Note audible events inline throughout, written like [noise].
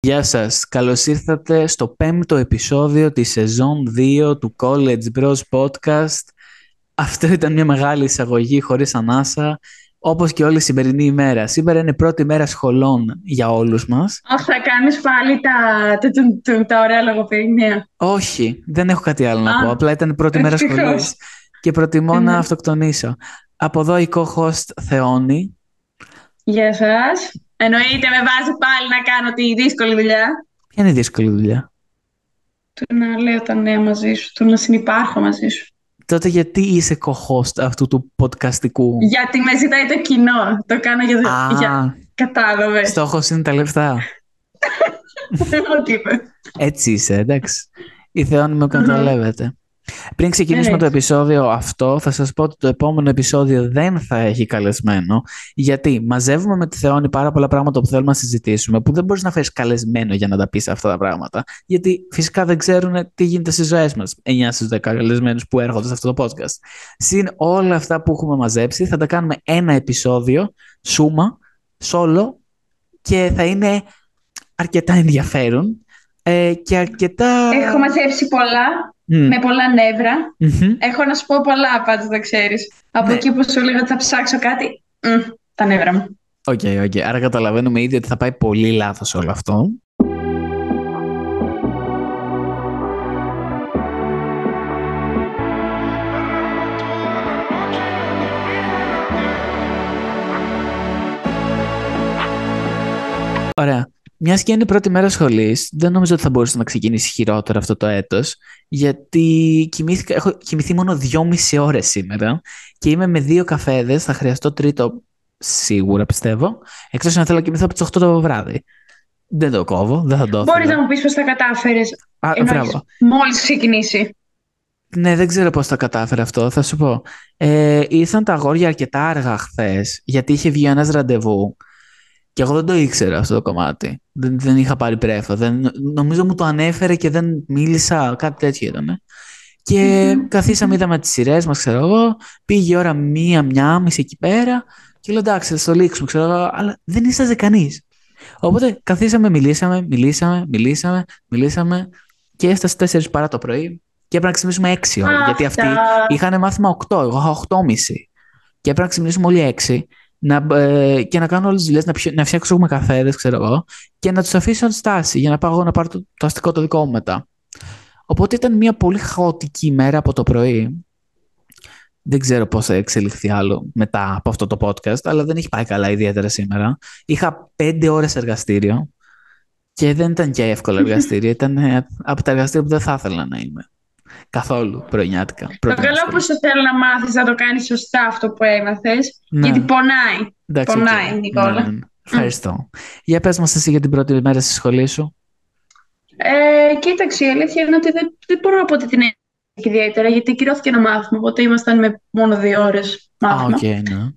Γεια σας. Καλώς ήρθατε στο πέμπτο επεισόδιο της σεζόν 2 του College Bros Podcast. Αυτό ήταν μια μεγάλη εισαγωγή χωρίς ανάσα, όπως και όλη η σημερινή ημέρα. Σήμερα είναι πρώτη μέρα σχολών για όλους μας. Αχ, θα κάνεις πάλι τα, τα, τα ωραία λογοπαίγνια. Όχι, δεν έχω κάτι άλλο να Α, πω. Απλά ήταν πρώτη μέρα ευτυχώς. σχολής και προτιμώ Ε, να ναι. αυτοκτονήσω. Από εδώ η co-host Θεόνη. Γεια σας. Εννοείται, με βάζει πάλι να κάνω τη δύσκολη δουλειά. Ποια είναι η δύσκολη δουλειά; Του να λέω τα νέα μαζί σου, του να συνυπάρχω μαζί σου. Τότε γιατί είσαι co-host αυτού του podcastικού; Γιατί με ζητάει το κοινό. Το κάνω για... Α, για... Κατάλαβες. στόχος είναι τα λεφτά. [laughs] Ό,τι είπε. Έτσι είσαι, εντάξει. Η Θεόνη με καταλαβαίνετε. Πριν ξεκινήσουμε το Έτσι. επεισόδιο αυτό, θα σας πω ότι το επόμενο επεισόδιο δεν θα έχει καλεσμένο, γιατί μαζεύουμε με τη Θεόνη πάρα πολλά πράγματα που θέλουμε να συζητήσουμε, που δεν μπορείς να φέρεις καλεσμένο για να τα πεις αυτά τα πράγματα, γιατί φυσικά δεν ξέρουν τι γίνεται στις ζωές μας, 9 στους 10 καλεσμένους που έρχονται σε αυτό το podcast. Συν όλα αυτά που έχουμε μαζέψει, θα τα κάνουμε ένα επεισόδιο, σούμα, solo, και θα είναι αρκετά ενδιαφέρον ε, και αρκετά... Έχω μαζέψει πολλά, Μμ. με πολλά νεύρα. Μμμ. Έχω να σου πω πολλά, πάντως δεν ξέρεις. Από Ναι. εκεί που σου λέγα ότι θα ψάξω κάτι, μ, τα νεύρα μου. Οκ, οκ. Άρα καταλαβαίνουμε ήδη ότι θα πάει πολύ λάθος όλο αυτό. Ωραία. Μιας και είναι η πρώτη μέρα σχολής, δεν νομίζω ότι θα μπορούσε να ξεκινήσει χειρότερο αυτό το έτος. Γιατί κοιμήθηκα, έχω κοιμηθεί μόνο δυόμιση ώρες σήμερα και είμαι με δύο καφέδες. Θα χρειαστώ τρίτο σίγουρα πιστεύω. Εκτός αν θέλω να κοιμηθώ από τις 8 το βράδυ. Δεν το κόβω, δεν θα το Μπορείς ήθελα. να μου πεις πώς τα κατάφερες, Α, ενώ μπράβο. έχεις μόλις ξεκινήσει. Ναι, δεν ξέρω πώς τα κατάφερα αυτό, θα σου πω. Ε, ήρθαν τα αγόρια αρκετά αργά χθες, γιατί είχε βγει ένας ραντεβού και εγώ δεν το ήξερα αυτό το κομμάτι. Δεν, δεν είχα πάρει πρέφα. Δεν, νομίζω μου το ανέφερε και δεν μίλησα, κάτι τέτοιο ήταν. Και Μμμ. καθίσαμε, είδαμε τις σειρές μας, ξέρω εγώ, πήγε η ώρα μία, μία, μισή εκεί πέρα και λέω εντάξει, θα το λήξουμε, ξέρω εγώ, αλλά δεν ίσταζε κανείς. Οπότε καθίσαμε, μιλήσαμε, μιλήσαμε, μιλήσαμε, μιλήσαμε και έφτασε 4 παρά το πρωί και έπρεπε να ξυπνήσουμε 6 ώρα. γιατί αυτοί Αυτά. είχαν μάθημα 8, εγώ είχα 8.30. Και έπρεπε να ξυπνήσουμε όλοι 6 να, ε, και να κάνω όλες τις δουλειές, να, πιω- να φτιάξουμε καφέδες, ξέρω εγώ, και να τους αφήσω να στάση για να πάω εγώ να πάρω το, το αστικό το δικό μου μετά. Οπότε ήταν μια πολύ χαοτική ημέρα από το πρωί. Δεν ξέρω πώς θα εξελιχθεί άλλο μετά από αυτό το podcast, αλλά δεν έχει πάει καλά ιδιαίτερα σήμερα. Είχα πέντε ώρες εργαστήριο και δεν ήταν και εύκολο [laughs] εργαστήριο. ήταν ε, από τα εργαστήρια που δεν θα ήθελα να είμαι. Καθόλου πρωινιάτικα. Το πρώτη μέρα καλό που σχολής. σου θέλω να μάθεις να το κάνεις σωστά αυτό που έμαθες, Ναι. γιατί πονάει. Εντάξει, πονάει, οκ. Νικόλα. Ναι, ναι, ναι. Ευχαριστώ. Για πες μας εσύ για την πρώτη μέρα στη σχολή σου. Ε, κοίταξε, η αλήθεια είναι ότι δεν, δεν μπορώ να πω ότι την έκανα ιδιαίτερα, γιατί ακυρώθηκε ένα μάθημα, οπότε ήμασταν με μόνο δύο ώρες Α, μάθημα. οκ, ναι.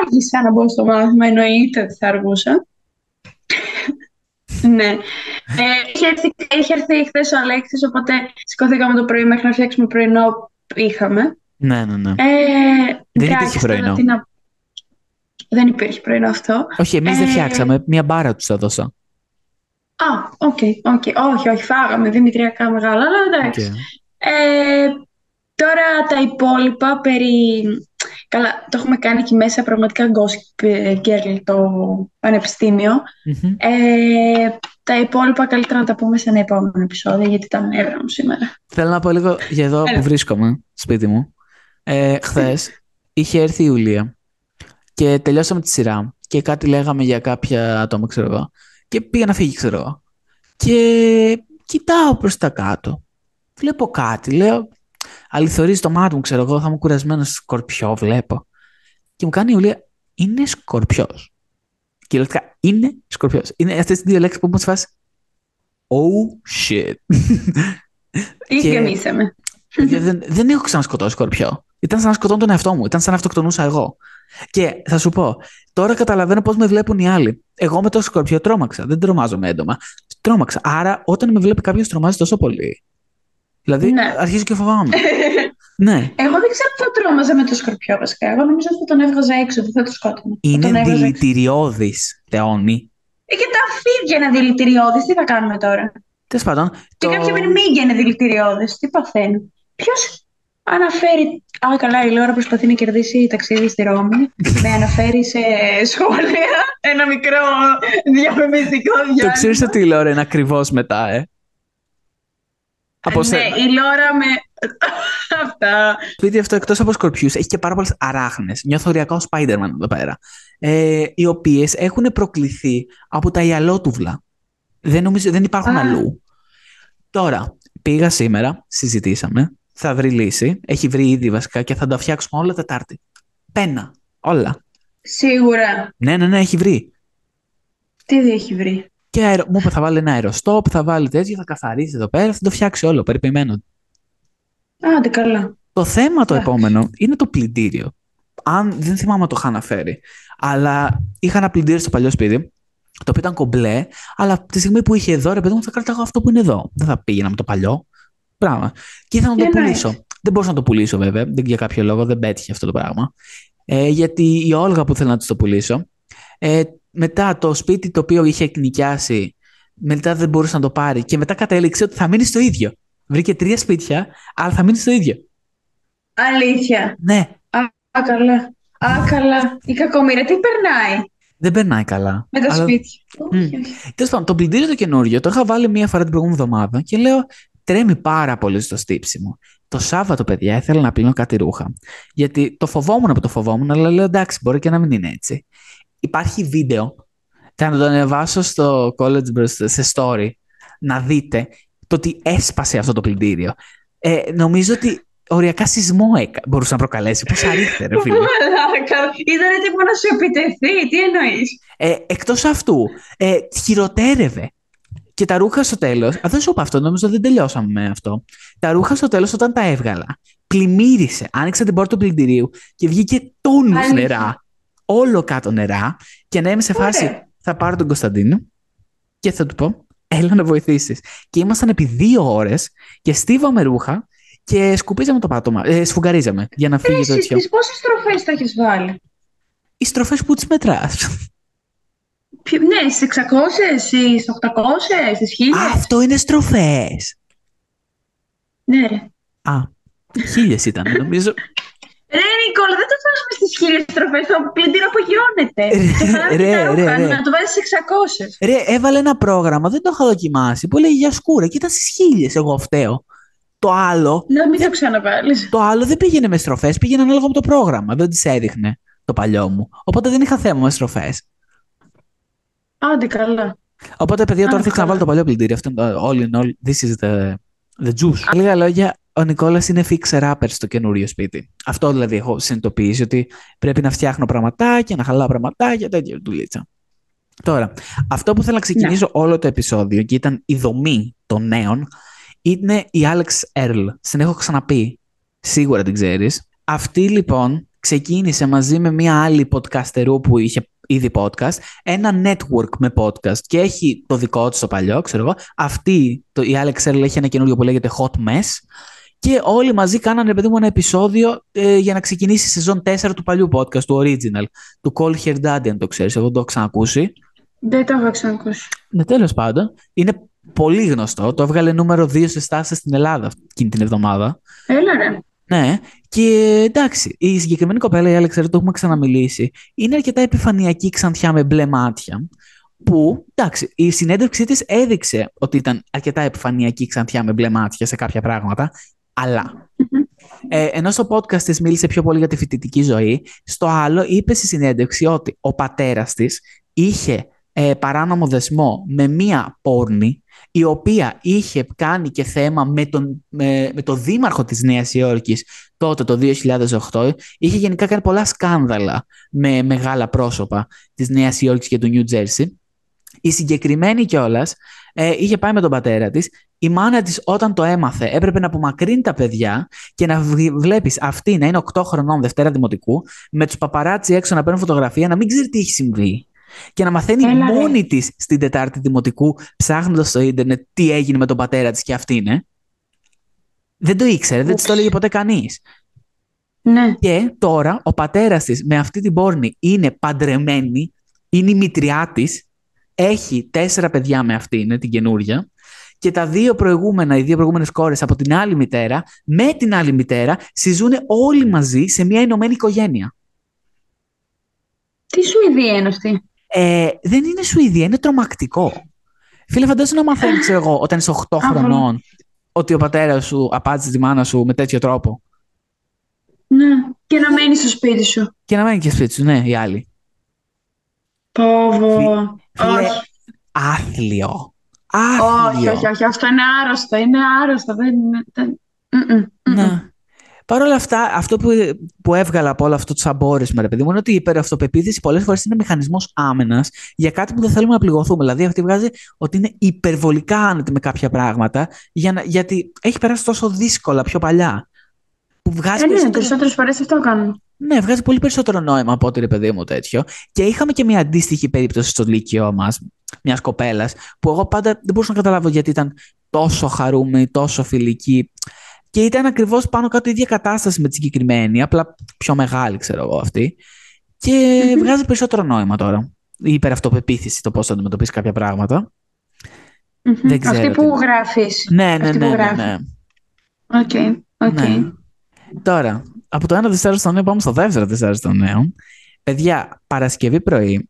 Άργησα να μπω στο μάθημα, εννοείται ότι θα αργούσα. Ναι. Ε, είχε, έρθει, είχε έρθει χθες ο Αλέξης, οπότε σηκωθήκαμε το πρωί μέχρι να φτιάξουμε πρωινό είχαμε. Ναι, ναι, ναι. Ε, Δεν εντάξει, υπήρχε τώρα πρωινό. τι να- Δεν υπήρχε πρωινό αυτό. Όχι, εμείς δεν Ε, φτιάξαμε. Μία μπάρα τους έδωσα. Α, οκ, οκ. Όχι, όχι, φάγαμε δημητριακά μεγάλα, αλλά εντάξει. Οκ. Ε, τώρα τα υπόλοιπα περί... Καλά, το έχουμε κάνει εκεί μέσα πραγματικά gossip girl το πανεπιστήμιο. Μμμ. Ε, τα υπόλοιπα καλύτερα να τα πούμε σε ένα επόμενο επεισόδιο, γιατί ήταν νεύρα μου σήμερα. Θέλω να πω λίγο για εδώ Έλα. που βρίσκομαι, σπίτι μου. Ε, Χθες [laughs] είχε έρθει η Ιουλία και τελειώσαμε τη σειρά και κάτι λέγαμε για κάποια άτομα, ξέρω εγώ. Και πήγα να φύγει, ξέρω εγώ. Και κοιτάω προς τα κάτω. Βλέπω κάτι, λέω. Αληθωρίζει το μάτι μου, ξέρω εγώ, θα είμαι κουρασμένος σκορπιό, βλέπω. Και μου κάνει η Ιουλία, είναι σκορπιός. Κυριολεκτικά, είναι σκορπιός. Είναι αυτές τις δύο λέξεις που μου φάσει. Oh shit. [laughs] Τι Και- γεμίσαμε. Παιδιά, δεν, δεν έχω ξανασκοτώσει σκορπιό. Ήταν σαν να σκοτώνω τον εαυτό μου. Ήταν σαν να αυτοκτονούσα εγώ. Και θα σου πω, τώρα καταλαβαίνω πώς με βλέπουν οι άλλοι. Εγώ με το σκορπιό τρόμαξα. Δεν τρομάζω με έντομα. Τρόμαξα. Άρα, όταν με βλέπει κάποιος τρομάζει τόσο πολύ. Δηλαδή, Ναι. αρχίζω και φοβάμαι. [laughs] ναι. Εγώ δεν ξέρω αν θα τρόμαζα με το σκορπιό βασικά. Εγώ νομίζω ότι θα τον έβγαζα έξω, δεν θα το σκότωνα. Θα Είναι τον έβγαζα έξω. δηλητηριώδης, Θεόνη. Ε, και τα φίδια είναι δηλητηριώδες. Τι θα κάνουμε τώρα; Τέλος πάντων. Και το- κάποια μυρμήγκια είναι δηλητηριώδες. Τι παθαίνουν. Ποιος αναφέρει... Α, καλά, η Λόρα προσπαθεί να κερδίσει ταξίδι στη Ρώμη. με [laughs] αναφέρει σε σχόλια ένα μικρό διαφημιστικό Το διάλειμμα. ξέρει ότι η Λόρα είναι ακριβώς μετά, ε; Από Ναι, σένα. η Λόρα με... [laughs] Αυτά. Το σπίτι αυτό εκτός από σκορπιούς έχει και πάρα πολλές αράχνες. Νιώθω οριακά ο Spider-Man εδώ πέρα. Ε, οι οποίες έχουν προκληθεί από τα ιαλότουβλα. Δεν, νομίζω, δεν υπάρχουν Α. αλλού. Τώρα, πήγα σήμερα, συζητήσαμε, θα βρει λύση. Έχει βρει ήδη βασικά και θα τα φτιάξουμε όλα Τετάρτη. Πένα. Όλα. Σίγουρα. Ναι, ναι, ναι, έχει βρει. Τι δεν έχει βρει; Και αερο... μου είπε θα βάλει ένα αεροστόπ, θα βάλει τέτοιο, θα καθαρίσει εδώ πέρα, θα το φτιάξει όλο, περιποιημένο. Άντε καλά. Το θέμα το Εντάξει. επόμενο είναι το πλυντήριο. Αν δεν θυμάμαι αν το είχα αναφέρει. Αλλά είχα ένα πλυντήριο στο παλιό σπίτι, το οποίο ήταν κομπλέ, αλλά από τη στιγμή που είχε εδώ, ρε παιδί μου, θα κρατάγω αυτό που είναι εδώ. Δεν θα πήγαινα με το παλιό. Πράγμα. Και ήθελα να το Τι πουλήσω. εννοείς; Δεν μπορούσα να το πουλήσω, βέβαια. Δεν, για κάποιο λόγο δεν πέτυχε αυτό το πράγμα. Ε, γιατί η Όλγα που ήθελα να της το πουλήσω, ε, μετά το σπίτι το οποίο είχε εκνοικιάσει, μετά δεν μπορούσε να το πάρει και μετά κατέληξε ότι θα μείνει στο ίδιο. Βρήκε τρία σπίτια, αλλά θα μείνει στο ίδιο. Αλήθεια. Ναι, Α, καλά. Α, καλά. Η κακομοίρα τι περνάει; Δεν περνάει καλά. με τα Αλλά- σπίτια. Μμ. Όχι, όχι. Τέλος πάντων, το πλυντήριο το καινούριο το είχα βάλει μία φορά την προηγούμενη εβδομάδα και λέω τρέμει πάρα πολύ στο στύψιμο. Το Σάββατο, παιδιά, ήθελα να πλύνω κάτι ρούχα. Γιατί το φοβόμουν από το φοβόμουν, αλλά λέω εντάξει, μπορεί και να μην είναι έτσι. Υπάρχει βίντεο. Θα το ανεβάσω στο college μπροστά, σε story, να δείτε το ότι έσπασε αυτό το πλυντήριο. Ε, νομίζω ότι οριακά σεισμό έκα- μπορούσε να προκαλέσει. Πώς αρίχτε, ρε φίλε; Μαλάκα. Ήταν έτοιμο να σου επιτεθεί. Τι εννοείς; Ε, εκτός αυτού, ε, χειροτέρευε. Και τα ρούχα στο τέλος. Α, δεν σου είπα αυτό, νομίζω δεν τελειώσαμε με αυτό. Τα ρούχα στο τέλος, όταν τα έβγαλα, πλημμύρισε. Άνοιξα την πόρτα του πλυντηρίου και βγήκε τόνους Αλήθεια. νερά. Όλο κάτω νερά. Και να είμαι σε φάση, Ωραία. θα πάρω τον Κωνσταντίνο και θα του πω, έλα να βοηθήσεις. Και ήμασταν επί δύο ώρες και στίβαμε ρούχα και σκουπίζαμε το πάτωμα. Ε, σφουγγαρίζαμε για να φύγει το Εσύ τέτοιο. στις πόσες στροφές τα έχεις βάλει; Οι στροφές που τις μετράς. Ποιο- Ναι, στις 600, στις 800, στις 1000. Αυτό είναι στροφές. Ναι, ρε. Α, χίλιες ήταν, νομίζω. Ρε Νικόλα, δεν το βάζουμε στις χίλιες στροφές, το πλυντήριο απογειώνεται. Ρε, Και χαλάνε ρε, τα ρε, ρούχα, ρε. να το βάζεις στις 600. Ρε, έβαλε ένα πρόγραμμα, δεν το είχα δοκιμάσει, που έλεγε για σκούρα και ήταν στις χίλιες. Εγώ φταίω. Το άλλο, Να μην το ξαναβάλεις. το άλλο δεν πήγαινε με στροφές, πήγαινε ανάλογα με το πρόγραμμα. Δεν τις έδειχνε το παλιό μου. Οπότε δεν είχα θέμα με στροφές. Άντε καλά. Οπότε, παιδιά, τώρα Α, θα ξαναβάλω καλά. το παλιό πλυντήριο. Αυτό είναι το all in all. This is the, the juice. Με λίγα λόγια, ο Νικόλας είναι fixer upper στο καινούριο σπίτι. Αυτό δηλαδή έχω συνειδητοποιήσει ότι πρέπει να φτιάχνω πραγματάκια, να χαλάω πραγματάκια, τέτοια δουλίτσα. Τώρα, αυτό που θέλω να ξεκινήσω όλο το επεισόδιο και ήταν η δομή των νέων είναι η Alex Earl. Στην έχω ξαναπεί. Σίγουρα την ξέρεις. Αυτή λοιπόν ξεκίνησε μαζί με μια άλλη podcasterού που είχε ήδη podcast, ένα network με podcast και έχει το δικό της το παλιό, ξέρω εγώ. Αυτή, το, η Alex Earl έχει ένα καινούριο που λέγεται Hot Mess και όλοι μαζί κάνανε παιδί μου ένα επεισόδιο ε, για να ξεκινήσει η σεζόν 4 του παλιού podcast, του original, του Call Her Daddy, αν το ξέρεις, εγώ δεν το έχω ξανακούσει. Δεν το έχω ξανακούσει. Ναι, τέλος πάντων. Είναι πολύ γνωστό. Το έβγαλε νούμερο 2 σε στάσει στην Ελλάδα εκείνη την εβδομάδα. Έλα ρε. Ναι. Και εντάξει, η συγκεκριμένη κοπέλα, η Άλεξ, το έχουμε ξαναμιλήσει, είναι αρκετά επιφανειακή ξανθιά με μπλε μάτια. Που, εντάξει, η συνέντευξή της έδειξε ότι ήταν αρκετά επιφανειακή ξανθιά με μπλε μάτια σε κάποια πράγματα, αλλά. Ε, ενώ στο podcast της μίλησε πιο πολύ για τη φοιτητική ζωή, στο άλλο είπε στη συνέντευξη ότι ο πατέρας της είχε ε, παράνομο δεσμό με μία πόρνη η οποία είχε κάνει και θέμα με τον, με, με τον δήμαρχο της Νέας Υόρκης τότε το 2008 είχε γενικά κάνει πολλά σκάνδαλα με μεγάλα πρόσωπα της Νέας Υόρκης και του Νιου Τζέρσι η συγκεκριμένη κιόλας ε, είχε πάει με τον πατέρα της η μάνα της όταν το έμαθε έπρεπε να απομακρύνει τα παιδιά και να β- βλέπεις αυτή να είναι 8 χρονών Δευτέρα Δημοτικού με τους παπαράτσι έξω να παίρνουν φωτογραφία να μην ξέρει τι έχει συμβεί και να μαθαίνει Έλα, ρε. μόνη της στην Τετάρτη Δημοτικού, ψάχνοντας στο ίντερνετ τι έγινε με τον πατέρα της και αυτή είναι. Δεν το ήξερε, δεν της το έλεγε ποτέ κανείς. Ναι. Και τώρα ο πατέρας της με αυτή την πόρνη είναι παντρεμένη, είναι η μητριά της έχει τέσσερα παιδιά με αυτήν, την καινούρια, και τα δύο προηγούμενα, οι δύο προηγούμενες κόρες από την άλλη μητέρα, με την άλλη μητέρα, συζούν όλοι μαζί σε μια ενωμένη οικογένεια. Τι Σουηδία είναι αυτή; Ε, δεν είναι Σουηδία, είναι τρομακτικό. Φίλε, φαντάζομαι να μαθαίνει, ξέρω εγώ, όταν είσαι 8 χρονών, ότι ο πατέρας σου απάντησε τη μάνα σου με τέτοιο τρόπο. Ναι. Και να μένει στο σπίτι σου. Και να μένει και στο σπίτι σου, ναι, οι άλλοι. Πόβο. Φίλε, άθλιο. Όχι, όχι, όχι. Αυτό είναι άρρωστο. Είναι άρρωστο. Δεν είναι. Δεν... Ναι. Παρ' όλα αυτά, αυτό που, που έβγαλα από όλο αυτό το σαμπόρισμα, ρε παιδί μου, είναι ότι η υπεραυτοπεποίθηση πολλές φορές είναι μηχανισμός άμενας για κάτι που δεν θέλουμε να πληγωθούμε. Δηλαδή, αυτή βγάζει ότι είναι υπερβολικά άνετη με κάποια πράγματα, για να, γιατί έχει περάσει τόσο δύσκολα πιο παλιά. Που βγάζει ε, ναι, περισσότερες φορές αυτό κάνουν. Ναι, βγάζει πολύ περισσότερο νόημα από ό,τι ρε παιδί μου τέτοιο. Και είχαμε και μια αντίστοιχη περίπτωση στο Λύκειό μας, μιας κοπέλας, που εγώ πάντα δεν μπορούσα να καταλάβω γιατί ήταν τόσο χαρούμενη, τόσο φιλική. Και ήταν ακριβώς πάνω κάτω η ίδια κατάσταση με τη συγκεκριμένη, απλά πιο μεγάλη, ξέρω εγώ αυτή. Και mm-hmm. βγάζει περισσότερο νόημα τώρα. Η υπεραυτοπεποίθηση, το πώς θα αντιμετωπίσεις κάποια πράγματα. Mm-hmm. Δεν ξέρω Αυτή που τι... γράφεις. Ναι, ναι, ναι. ναι, ναι. Okay. Okay. ναι. Τώρα, από το ένα δευτερόλεπτο νέο πάμε στο δεύτερο δευτερόλεπτο νέο. Παιδιά, Παρασκευή πρωί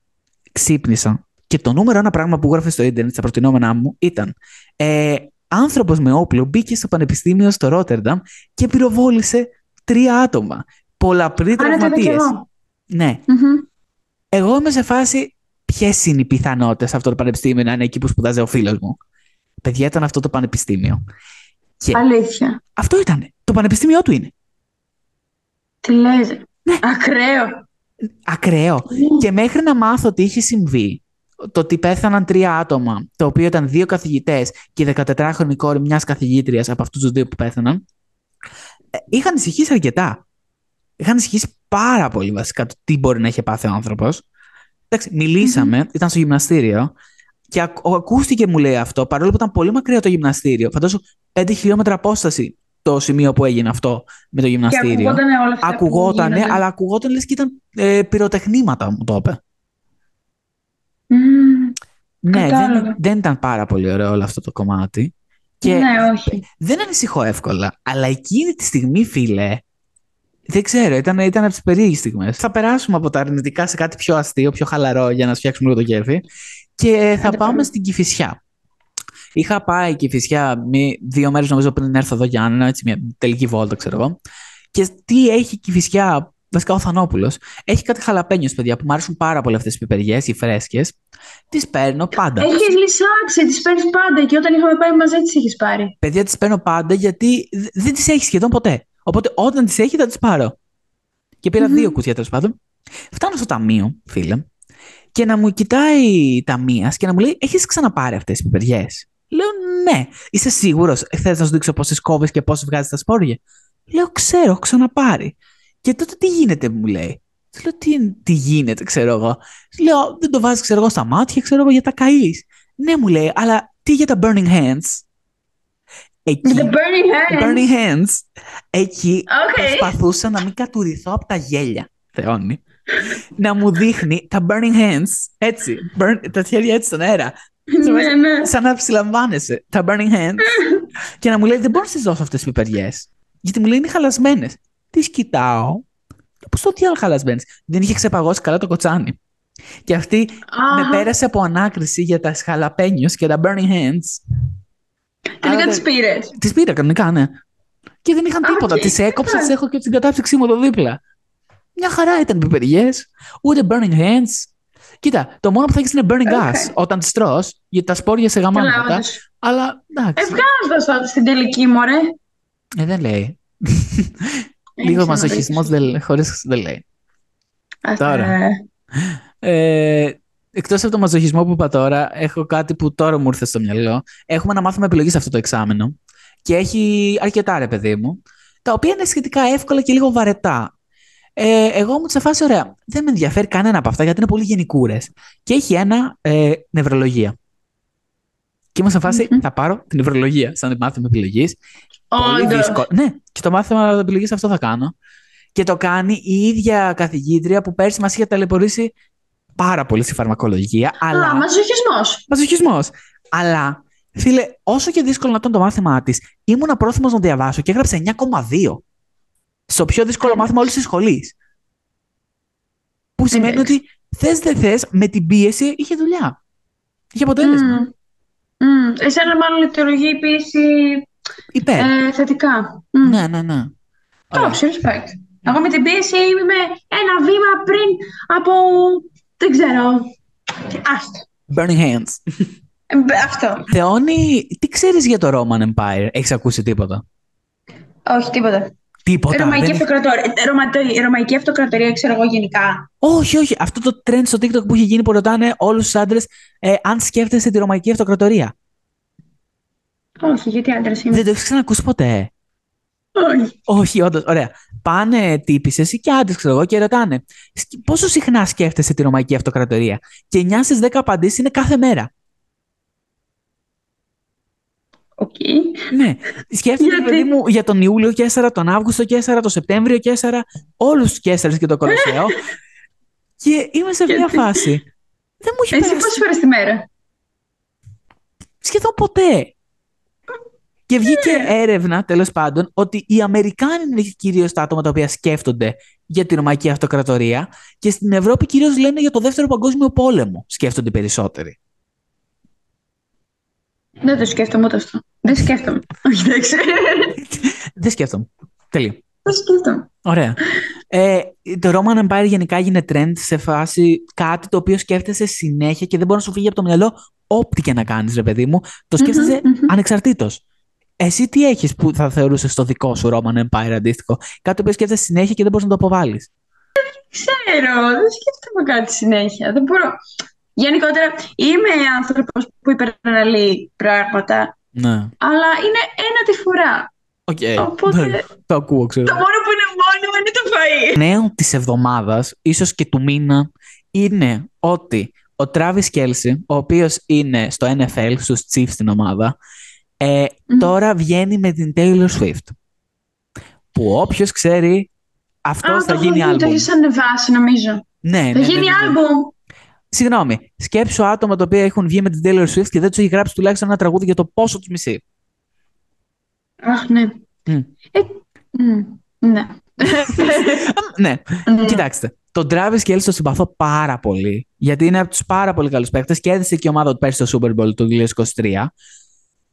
ξύπνησα και το νούμερο ένα πράγμα που γράφει στο ίντερνετ στα προτινόμενά μου ήταν ε, άνθρωπος με όπλο μπήκε στο πανεπιστήμιο στο Ρότερνταμ και πυροβόλησε τρία άτομα. Πολλαπλή τραυματίες. Ναι. Mm-hmm. Εγώ είμαι σε φάση ποιες είναι οι πιθανότητες αυτό το πανεπιστήμιο να είναι εκεί που σπουδάζει ο φίλος μου. Παιδιά, ήταν αυτό το πανεπιστήμιο. Και Αλήθεια. Αυτό ήταν. Το πανεπιστήμιό του είναι. Τι λες. Ναι. Ακραίο. Ακραίο. Ναι. Και μέχρι να μάθω τι είχε συμβεί, το ότι πέθαναν τρία άτομα, το οποίο ήταν δύο καθηγητές και η 14χρονη κόρη μιας καθηγήτριας από αυτούς τους δύο που πέθαναν, ε, είχαν ανησυχήσει αρκετά. Είχαν ανησυχήσει πάρα πολύ βασικά το τι μπορεί να έχει πάθει ο άνθρωπος. Εντάξει, ήταν στο γυμναστήριο και ακούστηκε μου λέει αυτό, παρόλο που ήταν πολύ μακριά το γυμναστήριο. Φαντάζομαι 5 χιλιόμετρα απόσταση το σημείο που έγινε αυτό με το γυμναστήριο. Και ακουγόταν όλα αυτά ακουγότανε, αλλά ακουγόταν λες και ήταν ε, πυροτεχνήματα, μου το είπε. ναι, δεν, δεν ήταν πάρα πολύ ωραίο όλο αυτό το κομμάτι. Και ναι, όχι. Δεν ανησυχώ εύκολα, αλλά εκείνη τη στιγμή, φίλε, δεν ξέρω, ήταν, ήταν από τις περίεργες στιγμές. Θα περάσουμε από τα αρνητικά σε κάτι πιο αστείο, πιο χαλαρό για να φτιάξουμε λίγο το κέφι. Και θα πάμε στην Κυφυσιά. Είχα πάει και φυσικά δύο μέρες νομίζω πριν έρθω εδώ για να έτσι μια τελική βόλτα, ξέρω εγώ. Και τι έχει και φυσικά, βασικά ο Θανόπουλος, έχει κάτι χαλαπένιος, παιδιά, που μου αρέσουν πάρα πολύ αυτές τις πιπεριές, οι φρέσκες. Τις παίρνω πάντα. Έχεις λυσάξει, τις παίρνεις πάντα. Και όταν είχαμε πάει μαζί, τις έχεις πάρει. Παιδιά, τις παίρνω πάντα γιατί δεν τις έχει σχεδόν ποτέ. Οπότε όταν τις έχει, θα τις πάρω. Και πηρα δύο κουτιά τέλος πάντων. Φτάνω στο ταμείο, φίλε, και να μου κοιτάει ταμείας και να μου λέει: Έχεις ξαναπάρει αυτές τις πιπεριές. Λέω ναι. Είσαι σίγουρος, θες να σου δείξω πόσες κόβει και πόσες βγάζεις τα σπόρια; Λέω ξέρω, έχω ξαναπάρει. Και τότε τι γίνεται, μου λέει. Λέω τι, τι γίνεται, ξέρω εγώ. Λέω δεν το βάζεις, ξέρω εγώ, στα μάτια, ξέρω εγώ για τα καείς. Ναι, μου λέει, αλλά τι για τα burning hands; Εκεί, the burning hands; burning hands. Εκεί okay. προσπαθούσα να μην κατουριθώ από τα γέλια. Θεώνει. να μου δείχνει τα burning hands. Έτσι. Burn, τα χέρια έτσι στον αέρα. Ναι, ναι. Σαν να ψηλαμβάνεσαι τα burning hands και να μου λέει δεν μπορώ να σα δώσω αυτές τις πιπεριές. Γιατί μου λέει είναι χαλασμένες. Τις κοιτάω. Πώ το τι άλλο χαλασμένες. Δεν είχε ξεπαγώσει καλά το κοτσάνι. Και αυτή με πέρασε από ανάκριση για τα χαλαπένιου και τα burning hands. Τελικά τις πήρε. Τις πήρα κανονικά, ναι. Και δεν είχαν τίποτα. Τις έκοψα, τις έχω και την κατάψυξή μου εδώ δίπλα. Μια χαρά ήταν πιπεριές. Ούτε burning hands. Κοίτα, το μόνο που θα έχεις είναι burning gas όταν τις τρώ, γιατί τα σπόρια σε γαμάνε μετά. Αλλά εντάξει. Ευγάζοντα στην τελική, μωρέ. Ε, δεν λέει. Λίγο μαζοχισμός χωρί δεν λέει. Τώρα. Ε, Εκτός από το μαζοχισμό που είπα τώρα, έχω κάτι που τώρα μου ήρθε στο μυαλό. Έχουμε ένα μάθημα επιλογή σε αυτό το εξάμενο. Και έχει αρκετά, ρε παιδί μου, τα οποία είναι σχετικά εύκολα και λίγο βαρετά. Ε, εγώ μου σε φάση, ωραία, δεν με ενδιαφέρει κανένα από αυτά γιατί είναι πολύ γενικούρες. Και έχει ένα ε, νευρολογία. Και είμαι σε φαση θα πάρω την νευρολογία σαν μάθημα επιλογής. Πολύ δύσκολο. Ναι, και το μάθημα επιλογής αυτό θα κάνω. Και το κάνει η ίδια καθηγήτρια που πέρσι μας είχε ταλαιπωρήσει πάρα πολύ στη φαρμακολογία. Αλλά... Α, μαζοχισμός. Μαζοχισμός. Αλλά, φίλε, όσο και δύσκολο να ήταν το μάθημά της, ήμουν πρόθυμος να διαβάσω και έγραψε 9,2. Στο πιο δύσκολο Ε. μάθημα όλης της σχολής. Που σημαίνει Εντάξει. ότι θες δεν θες, με την πίεση είχε δουλειά. Είχε αποτέλεσμα. Μμμ. Μμμ. Εσένα μάλλον λειτουργεί η πίεση Υπέρ. ε, θετικά. Μμ. ναι, ναι, ναι. Ωραία. Εντάξει, respect. Εγώ με την πίεση είμαι ένα βήμα πριν από. Δεν ξέρω. Άστα. Burning hands. Ε, μπ- Αυτό. Θεώνη, τι ξέρεις για το Roman Empire, έχεις ακούσει τίποτα; Όχι, τίποτα. Τίποτα. Ρωμαϊκή, δεν- αυτοκρατορία, ε, ρωμα- ρωμαϊκή αυτοκρατορία, ξέρω εγώ γενικά. Όχι, όχι. Αυτό το trend στο TikTok που έχει γίνει που ρωτάνε όλους τους άντρες ε, αν σκέφτεσαι τη Ρωμαϊκή Αυτοκρατορία. Όχι, γιατί άντρα είμαι. Δεν το έχεις ξανακούσει ποτέ. Όχι. Όχι, όντως. Ωραία. Πάνε τύπισσες ή και άντρες, ξέρω εγώ, και ρωτάνε «Σκ- πόσο συχνά σκέφτεσαι τη Ρωμαϊκή Αυτοκρατορία; Και 9 στις 10 απαντήσεις είναι κάθε μέρα. Οκ. Ναι. Σκέφτεται, Γιατί; παιδί μου, για τον Ιούλιο και 4, τον Αύγουστο και 4, τον Σεπτέμβριο και 4, όλους τους Κέσσερε και το Κολοσσέο. [laughs] και είμαι σε μια Γιατί; φάση. Δεν μου έχει Εσύ περάσει πόσες φορές τη μέρα; σχεδόν ποτέ. [laughs] Και βγήκε έρευνα, τέλος πάντων, ότι οι Αμερικάνοι είναι κυρίως τα άτομα τα οποία σκέφτονται για τη Ρωμαϊκή Αυτοκρατορία και στην Ευρώπη κυρίως λένε για το Δεύτερο Παγκόσμιο Πόλεμο. Σκέφτονται οι περισσότεροι. Δεν το σκέφτομαι ούτε αυτό. Δεν σκέφτομαι. Όχι, εντάξει. Δεν σκέφτομαι. Τελεία. Δεν σκέφτομαι. Ωραία. Ε, το Roman Empire γενικά έγινε trend σε φάση κάτι το οποίο σκέφτεσαι συνέχεια και δεν μπορεί να σου φύγει από το μυαλό ό,τι και να κάνεις, ρε παιδί μου. Το σκέφτεσαι Μμμ, μμμ. ανεξαρτήτως. Εσύ τι έχεις που θα θεωρούσες το δικό σου Roman Empire αντίστοιχο; Κάτι το οποίο σκέφτεσαι συνέχεια και δεν μπορείς να το αποβάλεις. Ξέρω, δεν σκέφτομαι κάτι συνέχεια. Δεν μπορώ. Γενικότερα, είμαι άνθρωπος που υπεραναλύει πράγματα, Ναι. αλλά είναι ένα τη φορά. Οκ. Οπότε- Ναι, Το ακούω, ξέρω. Το μόνο που είναι μόνιμο είναι το φαΐ. νέο της εβδομάδας, ίσως και του μήνα, είναι ότι ο Travis Kelce, ο οποίος είναι στο NFL, στους Chiefs στην ομάδα, ε, Μμμ. τώρα βγαίνει με την Taylor Swift. Που όποιος ξέρει, αυτός θα το γίνει έχω δει, Το άλμπουμ. έχεις ανεβάσει, νομίζω. Ναι, ναι, Θα ναι, γίνει ναι, ναι. άλμπουμ. Συγγνώμη, σκέψου άτομα τα οποία έχουν βγει με την Taylor Swift και δεν τους έχει γράψει τουλάχιστον ένα τραγούδι για το πόσο τους μισεί. Αχ, ναι. Μμ. Ε, μ, ναι. ναι, Ναι. Κοιτάξτε, τον Travis Kelce το συμπαθώ πάρα πολύ. Γιατί είναι από τους πάρα πολύ καλούς παίκτες και έδειξε και η ομάδα του πέρσι στο Super Bowl το 2023.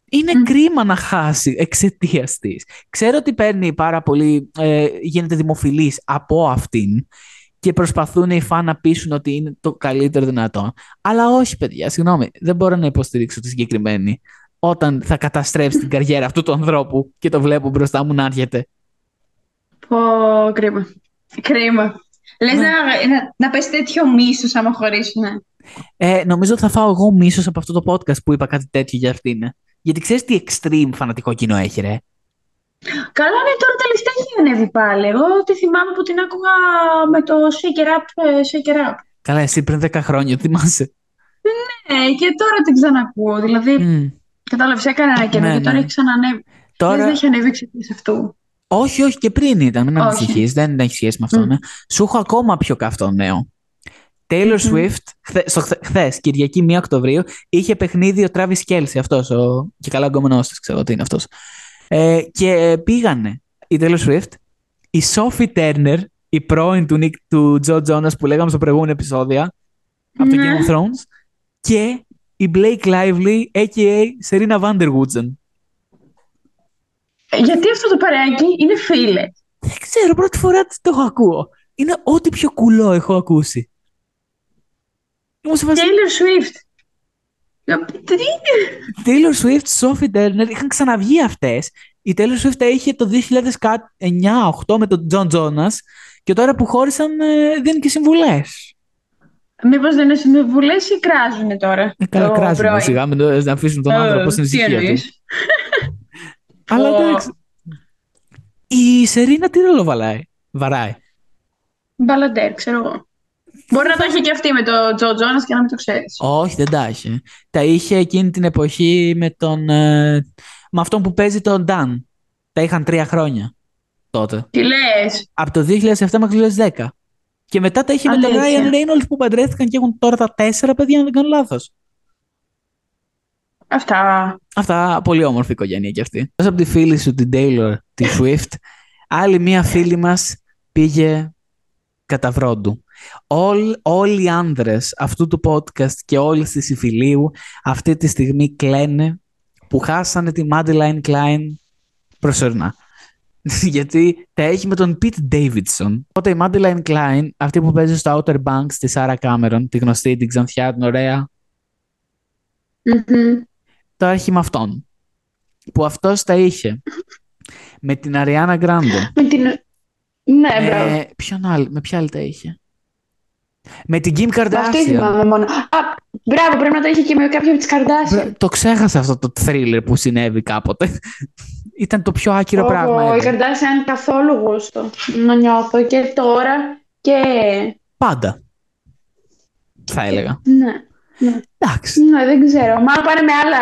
Είναι Μμ. κρίμα να χάσει εξαιτίας της. Ξέρω ότι παίρνει πάρα πολύ. Ε, γίνεται δημοφιλής από αυτήν και προσπαθούν οι φαν να πείσουν ότι είναι το καλύτερο δυνατό. Αλλά όχι, παιδιά, συγγνώμη. Δεν μπορώ να υποστηρίξω τη συγκεκριμένη όταν θα καταστρέψει την καριέρα αυτού του ανθρώπου και το βλέπω μπροστά μου να έρχεται. Πω, κρίμα. Κρίμα. Λες Ναι. να, να, να πες τέτοιο μίσος άμα χωρίσουνε. Ε, νομίζω ότι θα φάω εγώ μίσος από αυτό το podcast που είπα κάτι τέτοιο για αυτήν. ε. Γιατί ξέρεις τι extreme φανατικό κοινό έχει, ρε; Καλά, ναι, τώρα τελευταία έχει ανέβει πάλι. Εγώ τη θυμάμαι που την άκουγα με το Shake It Up, ε, Shake It Up. Καλά, εσύ πριν 10 χρόνια, θυμάσαι. Ναι, και τώρα την ξανακούω. Δηλαδή, Μμ. κατάλαβες, έκανε ένα καιρό Ναι, και τώρα ναι. έχει ξανανέβει. Τώρα. Δεν έχει ανέβει εξαιτίας αυτού. Όχι, όχι, και πριν ήταν. Μην Όχι. ανησυχείς. Δεν έχει σχέση με αυτό. Μμ. Ναι. Σου έχω ακόμα πιο καυτό νέο. Taylor Μμμ. Swift, χθε, στο χθε, χθες, Κυριακή 1 Οκτωβρίου, είχε παιχνίδι ο Travis Kelsey, αυτός, ο, και καλά γκόμενός της, ξέρω τι είναι αυτός. Ε, και πήγανε η Taylor Swift, η Sophie Turner, η πρώην του, Nick, του Joe Jonas που λέγαμε στο προηγούμενο επεισόδιο, από το Ναι. Game of Thrones, και η Blake Lively, a.k.a. Serena Vanderwoodsen. Ε, Γιατί αυτό το παρέακι είναι φίλες; Δεν ξέρω, πρώτη φορά το έχω ακούω. Είναι ό,τι πιο κουλό έχω ακούσει. Ήμουν σε φάση- Taylor Swift. Ε, Τι. Taylor Swift, Sophie Turner είχαν ξαναβγεί αυτές. Η Taylor Swift τα είχε το 2009-8 με τον John Jonas και τώρα που χώρισαν ε, δίνει και συμβουλές. Μήπως δεν είναι συμβουλές ή κράζουνε τώρα. Ε, καλά, το κράζουν πρώην; σιγά με το, να αφήσουν τον Ε, άνθρωπο στην τι ησυχία του. εννοείς; [laughs] Αλλά Πω. εντάξει. Η Σερίνα τι ρόλο βαλάει, βαράει. Μπαλαντέρ, ξέρω εγώ. Μπορεί να το έχει και αυτή με τον Τζο Τζόνας και να μην το ξέρεις. Όχι, δεν τα είχε. Τα είχε εκείνη την εποχή με τον. ε, με αυτόν που παίζει τον Dan. Τα είχαν τρία χρόνια τότε. Τι λες; Από το 2007 μέχρι το 2010. Και μετά τα είχε με τον Αλήθεια. Ryan Reynolds που παντρεύτηκαν και έχουν τώρα τα τέσσερα παιδιά, αν δεν κάνω λάθος. Αυτά. Αυτά, πολύ όμορφη οικογένεια κι αυτή. Όσο από τη φίλη σου, την Taylor, τη Swift, άλλη μία φίλη μας πήγε κατά βρόντου. Όλ, όλοι οι άνδρες αυτού του podcast και όλες της υφηλίου αυτή τη στιγμή κλαίνε που χάσανε τη Madeline Klein προσωρινά. [laughs] Γιατί τα έχει με τον Pete Davidson. Οπότε η Madeline Klein, αυτή που παίζει στο Outer Banks της Sarah Cameron, τη γνωστή, την ξανθιά, την ωραία, Μμμ. το έχει με αυτόν. Που αυτός τα είχε. με την Ariana Grande. Με την... Ναι, μπράβο. με, ποιον άλλο, με ποια άλλη τα είχε; Με την Kim Με αυτή Kardashian. θυμάμαι μόνο. Α, μπράβο, πρέπει να το είχε και με κάποια από τις Kardashian. Βρε, Το ξέχασα αυτό το thriller που συνέβη κάποτε. Ήταν το πιο άκυρο πράγμα. Εγώ, η ever. Kardashian καθόλου γούστο να νιώθω και τώρα και... Πάντα. Θα έλεγα. Ναι, ναι. Εντάξει. Ναι, δεν ξέρω. Μάλλον πάνε με άλλα,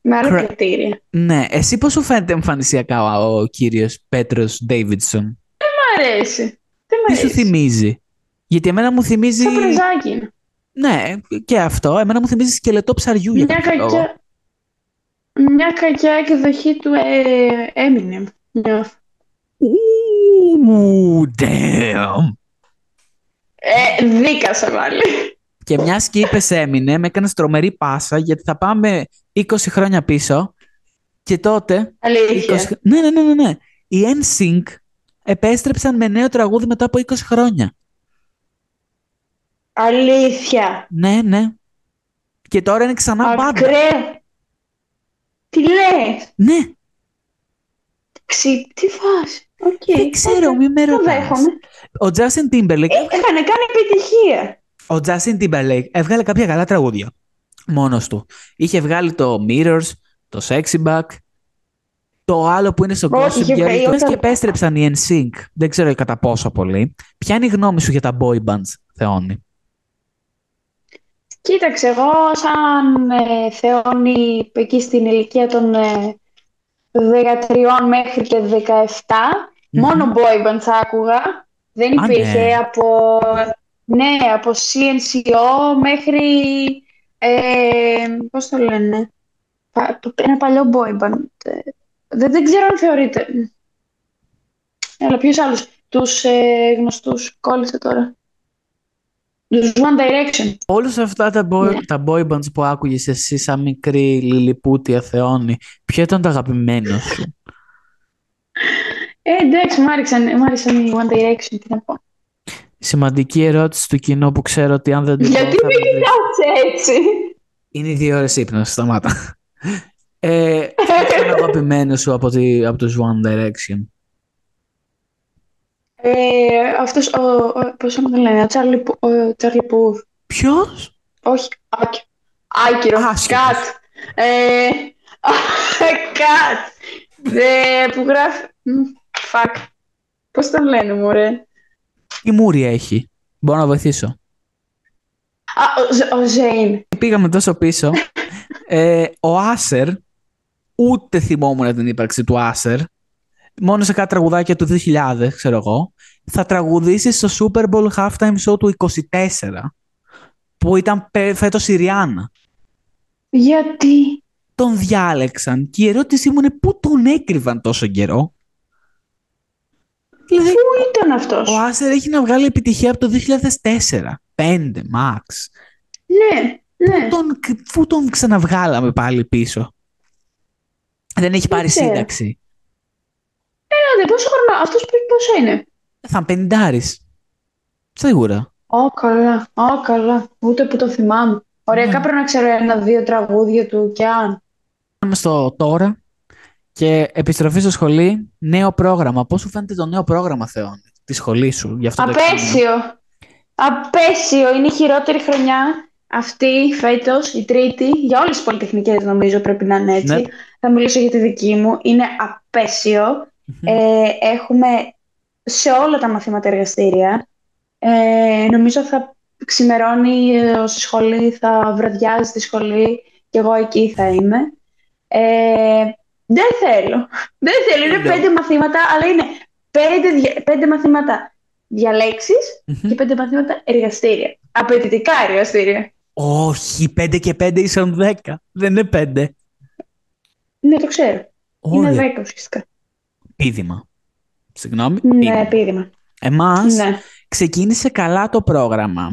με άλλα Κρε- κριτήρια. Ναι, εσύ πώς σου φαίνεται εμφανισιακά ο, ο κύριος Πέτρος Ντέιβιντσον. Μ' αρέσει. Δεν μ' Τι σου αρέσει. θυμίζει; Γιατί εμένα μου θυμίζει... Σαν πρεζάκι είναι. Ναι, και αυτό. Εμένα μου θυμίζει σκελετό ψαριού για Μια κάποιο λόγο. κακιά, μια κακιά εκδοχή του ε, Eminem. νιώθω. Ου, damn. Ε, δίκασα πάλι. Και μια και είπες έμεινε, με έκανες τρομερή πάσα γιατί θα πάμε 20 χρόνια πίσω και τότε. Αλήθεια. 20... Ναι, ναι, ναι, ναι, ναι. Οι NSYNC επέστρεψαν με νέο τραγούδι μετά από 20 χρόνια. Αλήθεια. Ναι, ναι. Και τώρα είναι ξανά μπάντα. Ακραίο. Τι λες; Ναι, Ξυ... Τι φάση. Οκ. δεν ξέρω, Οκ. μη με Το ρωτάς. δέχομαι. Ο Justin Timberlake, Είχαν κάνει επιτυχία. ο Justin Timberlake έβγαλε κάποια καλά τραγούδια μόνος του. Είχε βγάλει το Mirrors, το Sexy Back, το άλλο που είναι στο Όχι, Gossip είχε Girl. βγάλει Πες όλα. και επέστρεψαν οι NSYNC. Δεν ξέρω κατά πόσο πολύ. Ποια είναι η γνώμη σου για τα boy bands, Θεόνι. Κοίταξε, εγώ σαν ε, θεώνη εκεί στην ηλικία των ε, 13 μέχρι και 17, μόνο boy bands άκουγα. Δεν Α, υπήρχε ναι. από, ναι, από CNCO μέχρι, ε, πώς το λένε, πα- ένα παλιό boy band. Ε, Δεν, δεν ξέρω αν θεωρείται. Αλλά ποιους άλλους, τους ε, γνωστούς, κόλλησα τώρα. Τους One Direction. Όλους αυτά τα boy, Ναι. τα boy bands που άκουγες εσύ σαν μικρή λιλιπούτια Θεόνι, ποιο ήταν το αγαπημένο σου; Ε, εντάξει, μου άρεσαν, μου άρεσαν οι One Direction, τι να πω. Σημαντική ερώτηση του κοινού που ξέρω ότι αν δεν την πω Γιατί θα με το δεις. κοιτάς έτσι. Είναι οι δύο ώρες ύπνος, σταμάτα. Ε, ποιο ήταν το αγαπημένο σου από, τη, από τους One Direction; Ε, αυτός, ο, ο, πώς το λένε, ο Charlie, Που- ο Charlie Puth. Ποιος; Όχι, Άκη. Άκυρο, Άσχετος. Κατ. Ε, [laughs] Κατ. Ε, που γράφει, μ, fuck. Πώς το λένε, μωρέ; Τι μούρη έχει. Μπορώ να βοηθήσω. Α, ο, Ζ- ο Ζέιν. Πήγαμε τόσο πίσω. Ε, ο Άσερ, ούτε θυμόμουν την ύπαρξη του Άσερ, μόνο σε κάτι τραγουδάκια του 2000, ξέρω εγώ, θα τραγουδήσεις στο Super Bowl Halftime Show του 24, που ήταν πε- φέτος η Ριάννα. Γιατί; Τον διάλεξαν και η ερώτησή μου είναι πού τον έκρυβαν τόσο καιρό; Δηλαδή, Πού ήταν αυτός; ο Άσερ έχει να βγάλει επιτυχία από το 2004, 5 max. Ναι, ναι. Τον, πού τον ξαναβγάλαμε πάλι πίσω; Δεν έχει πάρει ξέρω. σύνταξη. Έλατε, πόσο χρόνο, αυτός π- πόσο είναι; Θα πενιντάρεις. Σίγουρα. Ω, καλά. Ω, καλά. Ούτε που το θυμάμαι. Ωραία, Ναι. πρέπει να ξέρω ένα-δύο τραγούδια του κι αν. Πάμε στο τώρα και επιστροφή στο σχολή. Νέο πρόγραμμα. Πώς σου φαίνεται το νέο πρόγραμμα, Θεόν, τη σχολή σου για αυτό το εξάμηνο; Απέσιο. Απέσιο. Είναι η χειρότερη χρονιά αυτή φέτος, η τρίτη. Για όλες τις πολυτεχνικές νομίζω πρέπει να είναι έτσι. Ναι. Θα μιλήσω για τη δική μου. Είναι απέσιο. Ε, έχουμε σε όλα τα μαθήματα εργαστήρια. Ε, νομίζω θα ξημερώνει ε, στη σχολή, θα βραδιάζει στη σχολή και εγώ εκεί θα είμαι. Ε, δεν θέλω. [laughs] Δεν θέλω. Είναι Τέλειο. πέντε μαθήματα, αλλά είναι πέντε, δια- πέντε μαθήματα διαλέξεις Μμμ. και πέντε μαθήματα εργαστήρια. Απαιτητικά εργαστήρια. Όχι, 5 και 5 ίσον 10. Δεν είναι 5. Ναι, το ξέρω. Είναι Όχι. δέκα ουσιαστικά. Πίδημα. Συγγνώμη. Ναι, πίδημα. επίδημα. Εμάς Ναι. ξεκίνησε καλά το πρόγραμμα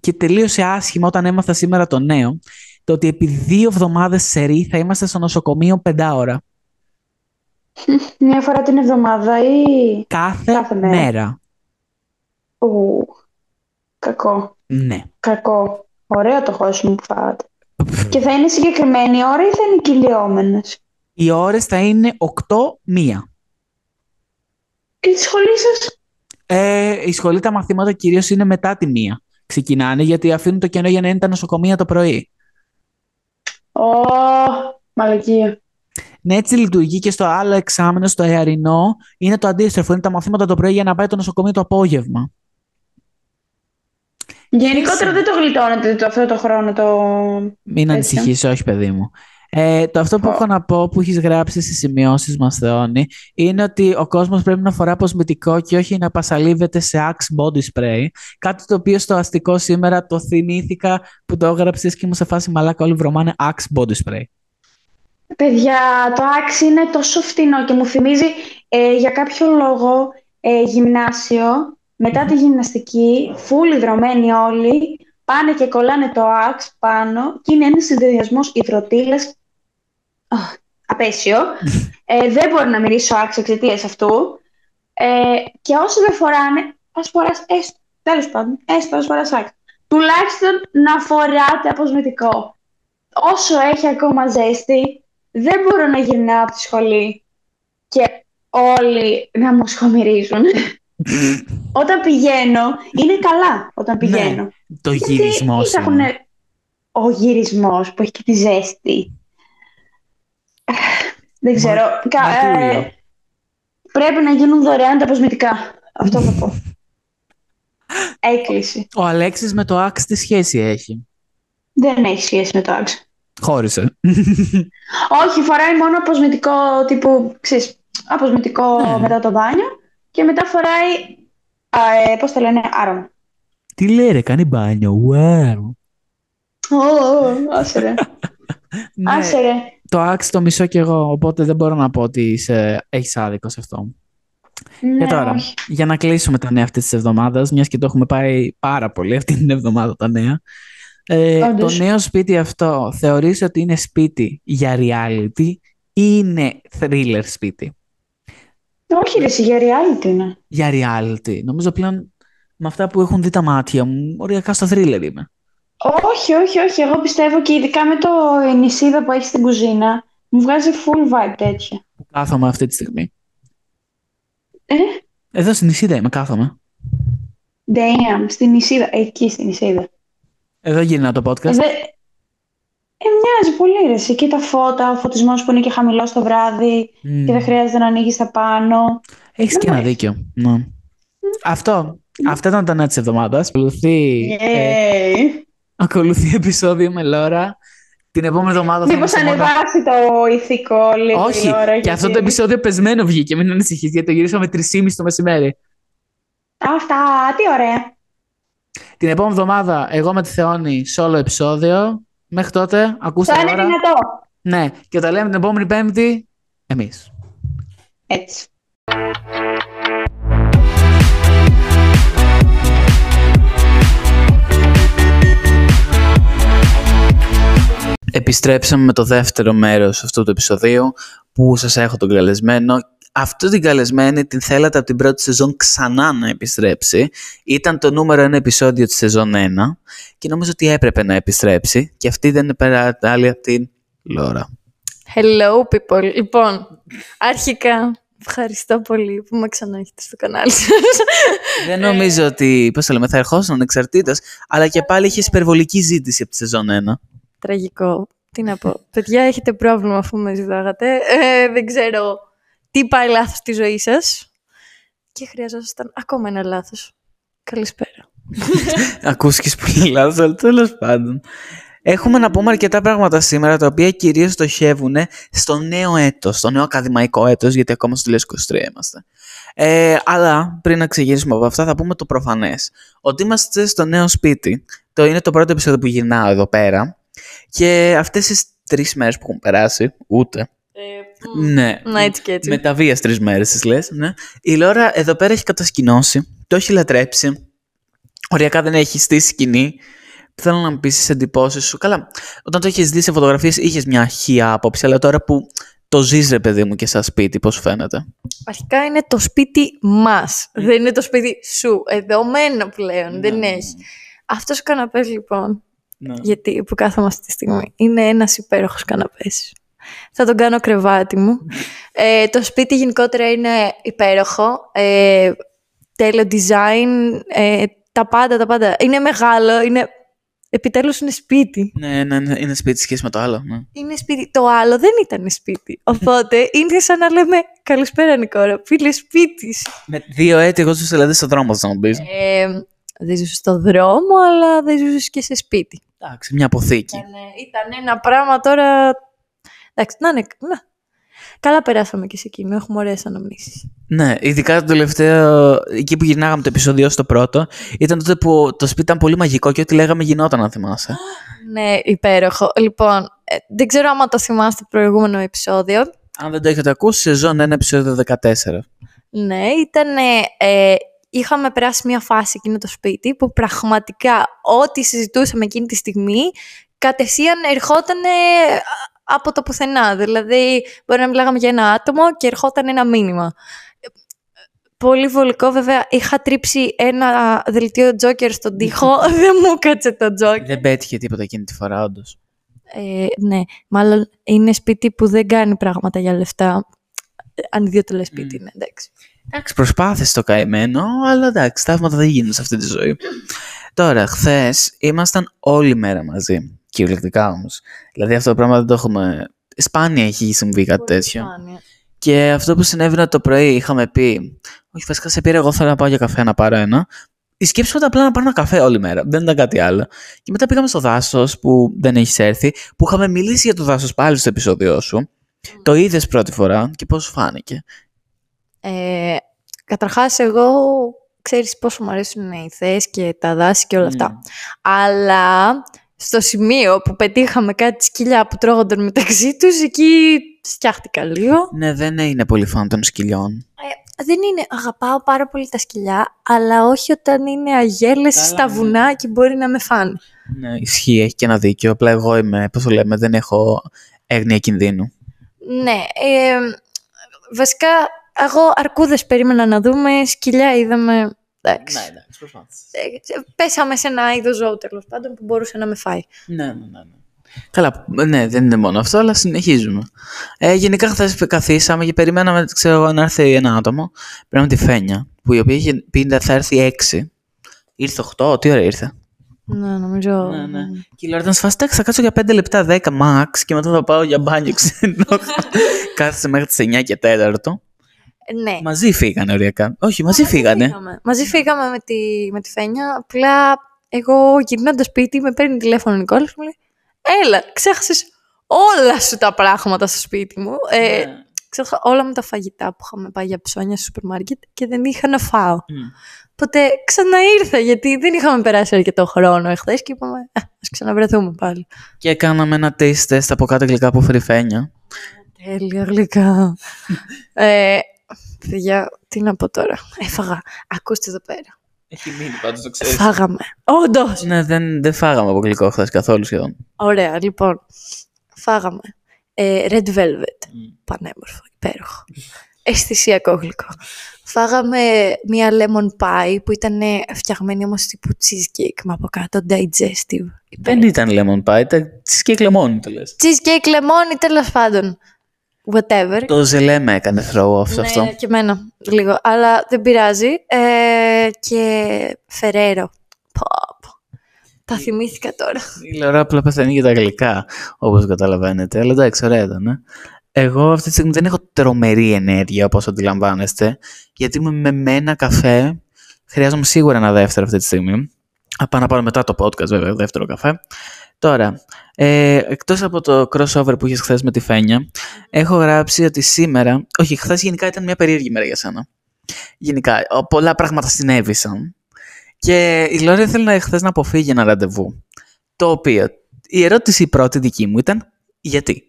και τελείωσε άσχημα όταν έμαθα σήμερα το νέο το ότι επί δύο εβδομάδες σερή θα είμαστε στο νοσοκομείο πεντάωρα. [laughs] Μια φορά την εβδομάδα ή... Κάθε, Κάθε μέρα; μέρα. Ου, κακό. Ναι. Κακό. Ωραίο το χώσιμο που φάγατε. Και θα είναι συγκεκριμένη ώρα ή θα είναι κυλιόμενες; Οι ώρες θα είναι 8-1. Και τη σχολή σας; Ε, η σχολή τα μαθήματα κυρίως είναι μετά τη μία. Ξεκινάνε γιατί αφήνουν το κενό για να είναι τα νοσοκομεία το πρωί. Ω, μαλακία. Ναι, έτσι λειτουργεί και στο άλλο εξάμενο, στο εαρινό, είναι το αντίστροφο. Είναι τα μαθήματα το πρωί για να πάει το νοσοκομείο το απόγευμα. Γενικότερα δεν το γλιτώνετε το, αυτό το χρόνο το... Μην Έτσι. ανησυχείς, όχι παιδί μου. Ε, το αυτό που Ω. έχω να πω που έχεις γράψει στις σημειώσεις μας, Θεόνη, είναι ότι ο κόσμος πρέπει να φορά αποσμητικό και όχι να πασαλίβεται σε Axe Body Spray. Κάτι το οποίο στο αστικό σήμερα το θυμήθηκα που το έγραψες και ήμουν σε φάση μαλάκα όλοι βρωμάνε Axe Body Spray. Παιδιά, το άξι είναι τόσο φτηνό και μου θυμίζει ε, για κάποιο λόγο ε, γυμνάσιο, μετά τη γυμναστική, φούλοι δρομένοι όλοι, πάνε και κολλάνε το άξ πάνω και είναι ένας συνδυασμός υδροτήλας Αχ, απέσιο. Ε, δεν μπορώ να μυρίσω άξ εξαιτίας αυτού. Ε, και όσοι δεν φοράνε, ας φοράς έστω, τέλος πάντων, έστω ας φοράς άξ. Τουλάχιστον να φοράτε αποσμητικό. Όσο έχει ακόμα ζέστη, δεν μπορώ να γυρνάω από τη σχολή και όλοι να μου σχομυρίζουν. [laughs] Όταν πηγαίνω, είναι καλά όταν Ναι. πηγαίνω. το Γιατί γυρισμός σου. υπάρχουν ο γυρισμός που έχει και τη ζέστη. Δεν ξέρω. Κα- μαρτύριο. ε, πρέπει να γίνουν δωρεάν τα αποσμητικά. Αυτό θα πω. [laughs] Έκκληση. Ο Αλέξης με το Axe τι σχέση έχει; Δεν έχει σχέση με το άξιο. Χώρισε. [laughs] Όχι, φοράει μόνο αποσμητικό τύπου, ξέρεις, αποσμητικό Ναι. μετά το μπάνιο και μετά φοράει, α, ε, πώς το λένε, άρωμα. τι λέει ρε, κάνει μπάνιο. Wow. Ω, ω, άσε ρε. [laughs] Ναι, Άσε ρε. το Axe το μισώ κι εγώ, οπότε δεν μπορώ να πω ότι είσαι, έχεις άδικο σε αυτό. Και Ναι, τώρα, όχι. για να κλείσουμε τα νέα αυτής της εβδομάδας, μιας και το έχουμε πάει πάρα πολύ αυτή την εβδομάδα τα νέα. Ε, το Όντως. νέο σπίτι αυτό θεωρείς ότι είναι σπίτι για reality ή είναι thriller σπίτι; Όχι ρε, εσύ, για reality είναι. Για reality. Νομίζω πλέον με αυτά που έχουν δει τα μάτια μου, οριακά στο thriller είμαι. Όχι, όχι, όχι. Εγώ πιστεύω και ειδικά με το νησίδα που έχει στην κουζίνα, μου βγάζει full vibe τέτοια. Που κάθομαι αυτή τη στιγμή. Ε, Εδώ στην Ισίδα είμαι, κάθομαι. damn, στην νησίδα, εκεί στην νησίδα. Εδώ γυρνά το Ε, podcast. δε... ε, μοιάζει πολύ ρε, εσύ. Και τα φώτα, ο φωτισμός που είναι και χαμηλός το βράδυ Μμ. και δεν χρειάζεται να ανοίγεις τα πάνω. Έχεις Δεν και μου ένα αρέσει. δίκιο. Ναι. Αυτό. Αυτά ήταν τα νέα της εβδομάδας. Ακολουθεί, ε, Yay. Ακολουθεί επεισόδιο με Λόρα. Την επόμενη εβδομάδα θα Μήπως είμαστε μόνο... ανεβάσει το ηθικό λίγο Όχι, η ώρα. και αυτό το γιατί- επεισόδιο πεσμένο βγήκε. Μην ανησυχείς, γιατί το γυρίσαμε 3.30 το μεσημέρι. Αυτά, τι ωραία. Την επόμενη εβδομάδα, εγώ με τη Θεόνη, solo επεισόδιο. Μέχρι τότε, ακούστε Θα είναι Λόρα. δυνατό. Ναι, και τα λέμε την επόμενη Πέμπτη, εμείς. Έτσι. Επιστρέψαμε με το δεύτερο μέρος αυτού του επεισοδίου που σας έχω τον καλεσμένο. Αυτό την καλεσμένη την θέλατε από την πρώτη σεζόν ξανά να επιστρέψει. Ήταν το νούμερο ένα επεισόδιο της σεζόν 1 και νομίζω ότι έπρεπε να επιστρέψει και αυτή δεν είναι πέρα άλλη από την Λόρα. Hello people. Λοιπόν, αρχικά ευχαριστώ πολύ που με ξανά έχετε στο κανάλι σας. δεν νομίζω ότι, πώς το λέμε, θα ερχόσουν ανεξαρτήτως, αλλά και πάλι είχε υπερβολική ζήτηση από τη σεζόν 1. Τραγικό. Τι να πω. [laughs] Παιδιά, έχετε πρόβλημα αφού με ζητάγατε. Ε, δεν ξέρω τι πάει λάθος στη ζωή σας. Και χρειαζόταν ακόμα ένα λάθος. Καλησπέρα. [laughs] Ακούσκεις πολύ λάθος, αλλά τέλος πάντων. Έχουμε να πούμε αρκετά πράγματα σήμερα, τα οποία κυρίως στοχεύουν στο νέο έτος, στο νέο ακαδημαϊκό έτος, γιατί ακόμα στο 2023 είμαστε. Ε, αλλά πριν να ξεκινήσουμε από αυτά, θα πούμε το προφανές. Ότι είμαστε στο νέο σπίτι. Το είναι το πρώτο επεισόδιο που γυρνάω εδώ πέρα. Και αυτές τις τρεις μέρες που έχουν περάσει, ούτε. Ναι, Να έτσι και έτσι. με τα βίας τρεις μέρες, τις λες. Ναι. Η Λόρα εδώ πέρα έχει κατασκηνώσει, το έχει λατρέψει. Οριακά δεν έχει στήσει σκηνή. Θέλω να μου πεις τις εντυπώσεις σου. Καλά, όταν το έχεις δει σε φωτογραφίες, είχες μια χεία άποψη, αλλά τώρα που το ζεις, ρε παιδί μου, και σαν σπίτι, πώς φαίνεται; Αρχικά είναι το σπίτι μας. Δεν είναι το σπίτι σου. Εδωμένο πλέον. δεν Ναι. έχει. Αυτός ο καναπές λοιπόν, Ναι. γιατί που κάθομαι αυτή τη στιγμή, είναι ένας υπέροχος καναπές. Θα τον κάνω κρεβάτι μου. Ε, το σπίτι γενικότερα είναι υπέροχο. Ε, τέλειο design. Ε, τα πάντα, τα πάντα. Είναι μεγάλο. Είναι... Επιτέλους είναι σπίτι. Ναι, ναι, ναι, είναι σπίτι σχέση με το άλλο. Ναι. Είναι σπίτι. Το άλλο δεν ήταν σπίτι. Οπότε είναι σαν να λέμε Καλησπέρα Νικόρα. Πήλε σπίτι. Με δύο έτη, εγώ ζούσα δηλαδή στον δρόμο, θα μου πεις. Ε, δεν ζούσε στο δρόμο, αλλά δεν ζούσε και σε σπίτι. Εντάξει, μια αποθήκη. Ήταν, ήταν ένα πράγμα τώρα. Εντάξει, να είναι. Να. Καλά περάσαμε και σε εκείνο. Έχουμε ωραίες αναμνήσεις. Ναι, ειδικά το τελευταίο, εκεί που γυρνάγαμε το επεισόδιο στο πρώτο, ήταν τότε που το σπίτι ήταν πολύ μαγικό και ό,τι λέγαμε γινόταν, αν θυμάσαι. Ναι, υπέροχο. Λοιπόν, ε, δεν ξέρω άμα το θυμάστε το προηγούμενο επεισόδιο. Αν δεν το έχετε ακούσει, σεζόν 1, επεισόδιο 14. Ναι, ήταν. Ε, είχαμε περάσει μια φάση εκείνο το σπίτι που πραγματικά ό,τι συζητούσαμε εκείνη τη στιγμή κατευθείαν ερχόταν από το πουθενά. Δηλαδή, μπορεί να μιλάγαμε για ένα άτομο και ερχόταν ένα μήνυμα. Πολύ βολικό, βέβαια. Είχα τρίψει ένα δελτίο τζόκερ στον τοίχο. [laughs] Δεν μου κάτσε το τζόκερ. Δεν πέτυχε τίποτα εκείνη τη φορά, όντως. Ε, ναι, μάλλον είναι σπίτι που δεν κάνει πράγματα για λεφτά. Ε, Αν δύο το λες σπίτι, Μμ. είναι εντάξει. Εντάξει, προσπάθησε το καημένο, αλλά εντάξει, θαύματα δεν γίνουν σε αυτή τη ζωή. Τώρα, χθες ήμασταν όλη μέρα μαζί. Κυριολεκτικά όμως. Δηλαδή αυτό το πράγμα δεν το έχουμε. Σπάνια έχει συμβεί κάτι τέτοιο. Σπάνια. Και αυτό που συνέβαινε το πρωί, είχαμε πει. Όχι, βασικά σε πήρα, εγώ θέλω να πάω για καφέ να πάρω ένα. Η σκέψη μου ήταν απλά να πάρω ένα καφέ όλη μέρα. Δεν ήταν κάτι άλλο. Και μετά πήγαμε στο δάσος που δεν έχεις έρθει, που είχαμε μιλήσει για το δάσος πάλι στο επεισόδιό σου. Το είδες πρώτη φορά και πώς σου φάνηκε. Ε, καταρχάς, εγώ ξέρεις πόσο μου αρέσουν οι θέες και τα δάση και όλα αυτά. Μμ. Αλλά στο σημείο που πετύχαμε κάτι σκυλιά που τρώγονταν μεταξύ τους, εκεί σκιάχτηκα λίγο. Ναι, δεν είναι πολύ φαν των σκυλιών. Ε, δεν είναι, αγαπάω πάρα πολύ τα σκυλιά, αλλά όχι όταν είναι αγέλες Καλά, στα ναι. βουνά και μπορεί να με φάνε. Ναι, ισχύει, έχει και ένα δίκιο. Απλά εγώ είμαι, πώς το λέμε, δεν έχω έγνοια κινδύνου. Ναι, ε, βασικά εγώ αρκούδες περίμενα να δούμε, σκυλιά είδαμε, εντάξει. εντάξει, προσπάθησες. Ε, πέσαμε σε ένα είδος ζώου τέλος πάντων που μπορούσε να με φάει. Ναι, ναι, ναι. ναι. Καλά, ναι, δεν είναι μόνο αυτό, αλλά συνεχίζουμε. Ε, γενικά, χθες καθίσαμε και περιμέναμε ξέρω, εγώ, να έρθει ένα άτομο. Πρέπει τη Φένια, που η οποία είχε πει θα έρθει 6. Ήρθε 8, τι ώρα ήρθε; Ναι, νομίζω. Ναι, ναι. Και η Λόρα ήταν σφαστά, θα κάτσω για 5 λεπτά, 10 max και μετά θα πάω για μπάνιο ξένο. [laughs] Κάθεσε μέχρι τις 9 και 4. Ναι. Μαζί φύγανε οριακά. Όχι, μαζί φύγανε. Φύγαμε. Μαζί φύγαμε με τη, με τη Φένια. Απλά εγώ γυρνώντας σπίτι με παίρνει τηλέφωνο ο Νικόλας και μου λέει: Έλα, ξέχασες όλα σου τα πράγματα στο σπίτι μου. Ε, Ναι. Ξέχασα όλα μου τα φαγητά που είχαμε πάει για ψώνια στο σούπερ μάρκετ και δεν είχα να φάω. Μμ. Οπότε ξαναήρθα γιατί δεν είχαμε περάσει αρκετό χρόνο εχθές και είπαμε: Α ξαναβρεθούμε πάλι. Και κάναμε ένα taste test από κάτω γλυκά από φρυφένια. Τέλεια γλυκά. ε, παιδιά, τι να πω τώρα. Έφαγα. Ακούστε εδώ πέρα. Έχει μείνει πάντως, το Φάγαμε. Όντως. Ναι, δεν, δεν φάγαμε από γλυκό χθες καθόλου σχεδόν. Ωραία, λοιπόν. Φάγαμε. Ε, red velvet. Πανέμορφο, υπέροχο. Αισθησιακό γλυκό. Φάγαμε μία lemon pie που ήταν φτιαγμένη όμως τύπου cheesecake με από κάτω digestive. Δεν ήταν lemon pie, ήταν cheesecake lemon το λες. Cheesecake lemon ή τέλος πάντων. Whatever. Το ζελέ με έκανε throw off σε ναι, αυτό. και εμένα λίγο. Αλλά δεν πειράζει. Ε, και Φεραίρο. Πω, πω. Τα θυμήθηκα τώρα. Η Λωρά απλά πεθαίνει για τα γλυκά, όπως καταλαβαίνετε. Αλλά εντάξει, ωραία ήταν. ε. Εγώ αυτή τη στιγμή δεν έχω τρομερή ενέργεια, όπως αντιλαμβάνεστε, γιατί είμαι με μένα καφέ. Χρειάζομαι σίγουρα ένα δεύτερο αυτή τη στιγμή. Θα πάω να πάρω μετά το podcast, βέβαια, δεύτερο καφέ. Τώρα, ε, εκτός από το crossover που είχες χθες με τη Φένια, έχω γράψει ότι σήμερα, όχι, χθες γενικά ήταν μια περίεργη μέρα για σένα. Γενικά, ο- πολλά πράγματα συνέβησαν. Και η Λόρια ήθελε να χθες να αποφύγει ένα ραντεβού. Το οποίο η ερώτηση η πρώτη δική μου ήταν γιατί;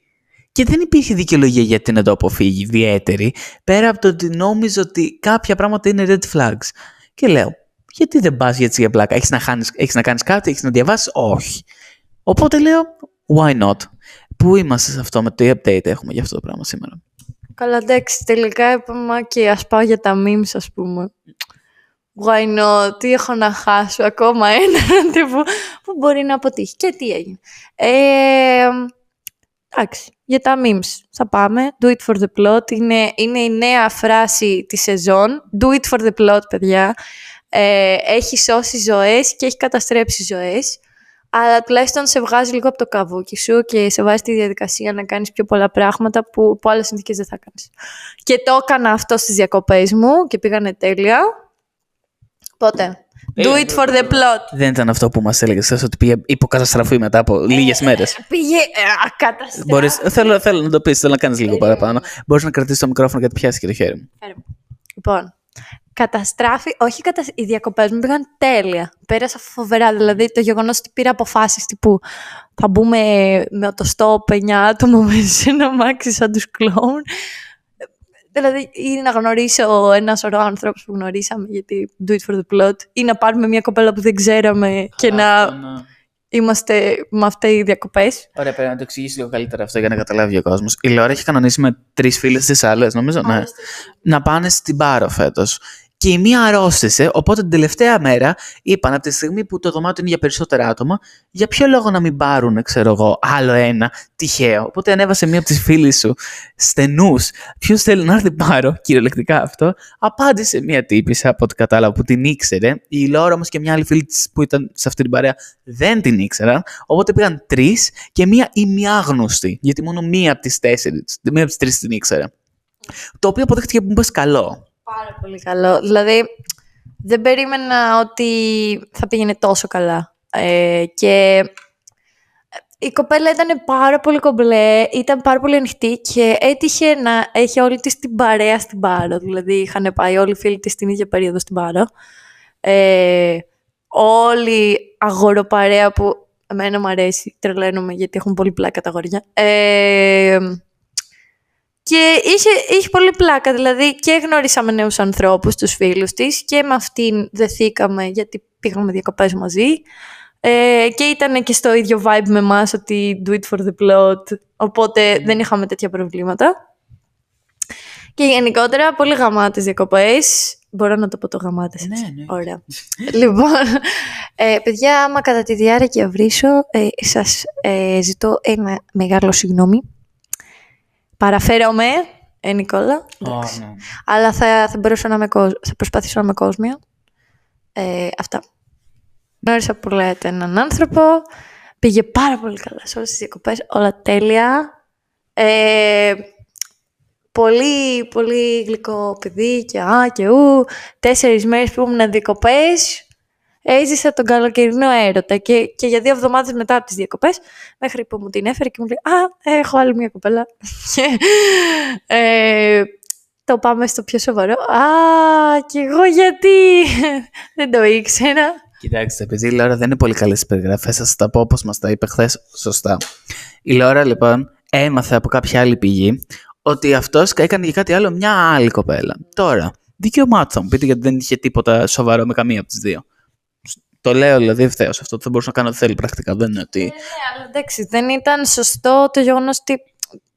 Και δεν υπήρχε δικαιολογία γιατί να το αποφύγει ιδιαίτερη, πέρα από το ότι νόμιζε ότι κάποια πράγματα είναι red flags. Και λέω, γιατί δεν πας έτσι για πλάκα, έχεις να, χάνεις, έχεις να κάνεις κάτι, έχεις να διαβάσεις, όχι. Οπότε λέω, why not; Πού είμαστε σε αυτό, με το update έχουμε για αυτό το πράγμα σήμερα; Καλά, εντάξει, τελικά είπαμε και ας πάω για τα memes, ας πούμε. Why not, τι έχω να χάσω, ακόμα ένα ραντεβού που μπορεί να αποτύχει. Και τι έγινε. Ε, εντάξει, για τα memes θα πάμε. Do it for the plot. Είναι, είναι η νέα φράση της σεζόν. Do it for the plot, παιδιά. Ε, έχει σώσει ζωές και έχει καταστρέψει ζωές. Αλλά τουλάχιστον σε βγάζει λίγο από το καβούκι σου και σε βάζει τη διαδικασία να κάνεις πιο πολλά πράγματα που από άλλες συνθήκες δεν θα κάνεις. Και το έκανα αυτό στις διακοπές μου και πήγανε τέλεια. Οπότε, do it for the plot. Δεν ήταν αυτό που μας έλεγες χθες, ότι πήγε υποκαταστραφή μετά από λίγες μέρες. Πήγε ε, ακαταστρέφει. Μπορείς, θέλω, θέλω να το πεις, θέλω να κάνεις λίγο παραπάνω. Μπορείς να κρατήσεις το μικρόφωνο γιατί πιάσεις και το χέρι μου. Λοιπόν, καταστράφη, όχι κατα... οι διακοπές μου πήγαν τέλεια. Πέρασα φοβερά, δηλαδή το γεγονός ότι πήρα αποφάσεις τύπου θα μπούμε με το stop 9 άτομα μέσα σε ένα μάξι σαν τους κλόουν. Δηλαδή, ή να γνωρίσω ένας σωρό ανθρώπου που γνωρίσαμε, γιατί do it for the plot, ή να πάρουμε μια κοπέλα που δεν ξέραμε και να είμαστε με αυτές οι διακοπές. Ωραία, πρέπει να το εξηγήσει λίγο καλύτερα αυτό για να καταλάβει ο κόσμος. Η Λόρα έχει κανονίσει με τρεις φίλες της άλλες, νομίζω, ναι, να πάνε στην Πάρο φέτος. Και η μία αρρώστησε, οπότε την τελευταία μέρα είπαν από τη στιγμή που το δωμάτιο είναι για περισσότερα άτομα, για ποιο λόγο να μην πάρουν, ξέρω εγώ, άλλο ένα τυχαίο. Οπότε ανέβασε μία από τις φίλες σου στενούς, ποιος θέλει να έρθει πάρο, κυριολεκτικά αυτό. Απάντησε μία τύπησα από ό,τι κατάλαβα που την ήξερε. Η Λόρα όμως και μια άλλη φίλη της που ήταν σε αυτή την παρέα δεν την ήξεραν. Οπότε πήγαν τρεις και μία ημιάγνωστη. Γιατί μόνο μία από τις τέσσερις, μία από τις τρεις την ήξερε. Το οποίο αποδείχτηκε που μπες καλό. Πάρα πολύ καλό. Δηλαδή, δεν περίμενα ότι θα πήγαινε τόσο καλά. Ε, και η κοπέλα ήταν πάρα πολύ κομπλέ, ήταν πάρα πολύ ανοιχτή και έτυχε να έχει όλη της την παρέα στην Πάρο. Δηλαδή, είχαν πάει όλοι οι φίλοι της την ίδια περίοδο στην Πάρο. Ε, όλη αγοροπαρέα που εμένα μου αρέσει, τρελαίνομαι γιατί έχουν πολύ πλάκα τα αγόρια. Ε, και είχε, είχε πολύ πλάκα, δηλαδή και γνωρίσαμε νέους ανθρώπους, τους φίλους της και με αυτήν δεθήκαμε γιατί πήγαμε διακοπές μαζί ε, και ήταν και στο ίδιο vibe με εμάς ότι do it for the plot, οπότε δεν είχαμε τέτοια προβλήματα. Και γενικότερα πολύ γαμάτες διακοπές. Μπορώ να το πω το γαμάτες. έτσι. Ναι, ναι. Ωραία. λοιπόν, ε, παιδιά, άμα κατά τη διάρκεια βρίσω, ε, σας ε, ζητώ ένα μεγάλο συγγνώμη. Παραφέρομαι, ε, Νικόλα. εντάξει. ναι. Αλλά θα, θα, μπορέσω να είμαι κόσμ- θα προσπαθήσω να είμαι κόσμια. Ε, αυτά. Γνώρισα που λέτε έναν άνθρωπο. Πήγε πάρα πολύ καλά σε όλες τις διακοπές. Όλα τέλεια. Ε, πολύ, πολύ γλυκό παιδί και α και ου. Τέσσερις μέρες που ήμουν διακοπές. Έζησα τον καλοκαιρινό έρωτα και, και για δύο εβδομάδες μετά από τις διακοπές μέχρι που μου την έφερε και μου λέει «Α, έχω άλλη μια κοπέλα». [laughs] Και, ε, το πάμε στο πιο σοβαρό. Α, και εγώ γιατί; [laughs] Δεν το ήξερα. Κοιτάξτε, επειδή η Λόρα δεν είναι πολύ καλή στις περιγραφές, θα σας τα πω όπως μας τα είπε χθες σωστά. Η Λόρα, λοιπόν, έμαθε από κάποια άλλη πηγή ότι αυτός έκανε για κάτι άλλο μια άλλη κοπέλα. Τώρα, δικαίωμά του θα μου πείτε γιατί δεν είχε τίποτα σοβαρό με καμία από τις δύο. Το λέω δηλαδή ευθέως αυτό. Θα μπορούσε να κάνω ό,τι θέλει πρακτικά. Δεν είναι ότι. Ναι, αλλά εντάξει, δεν ήταν σωστό το γεγονός ότι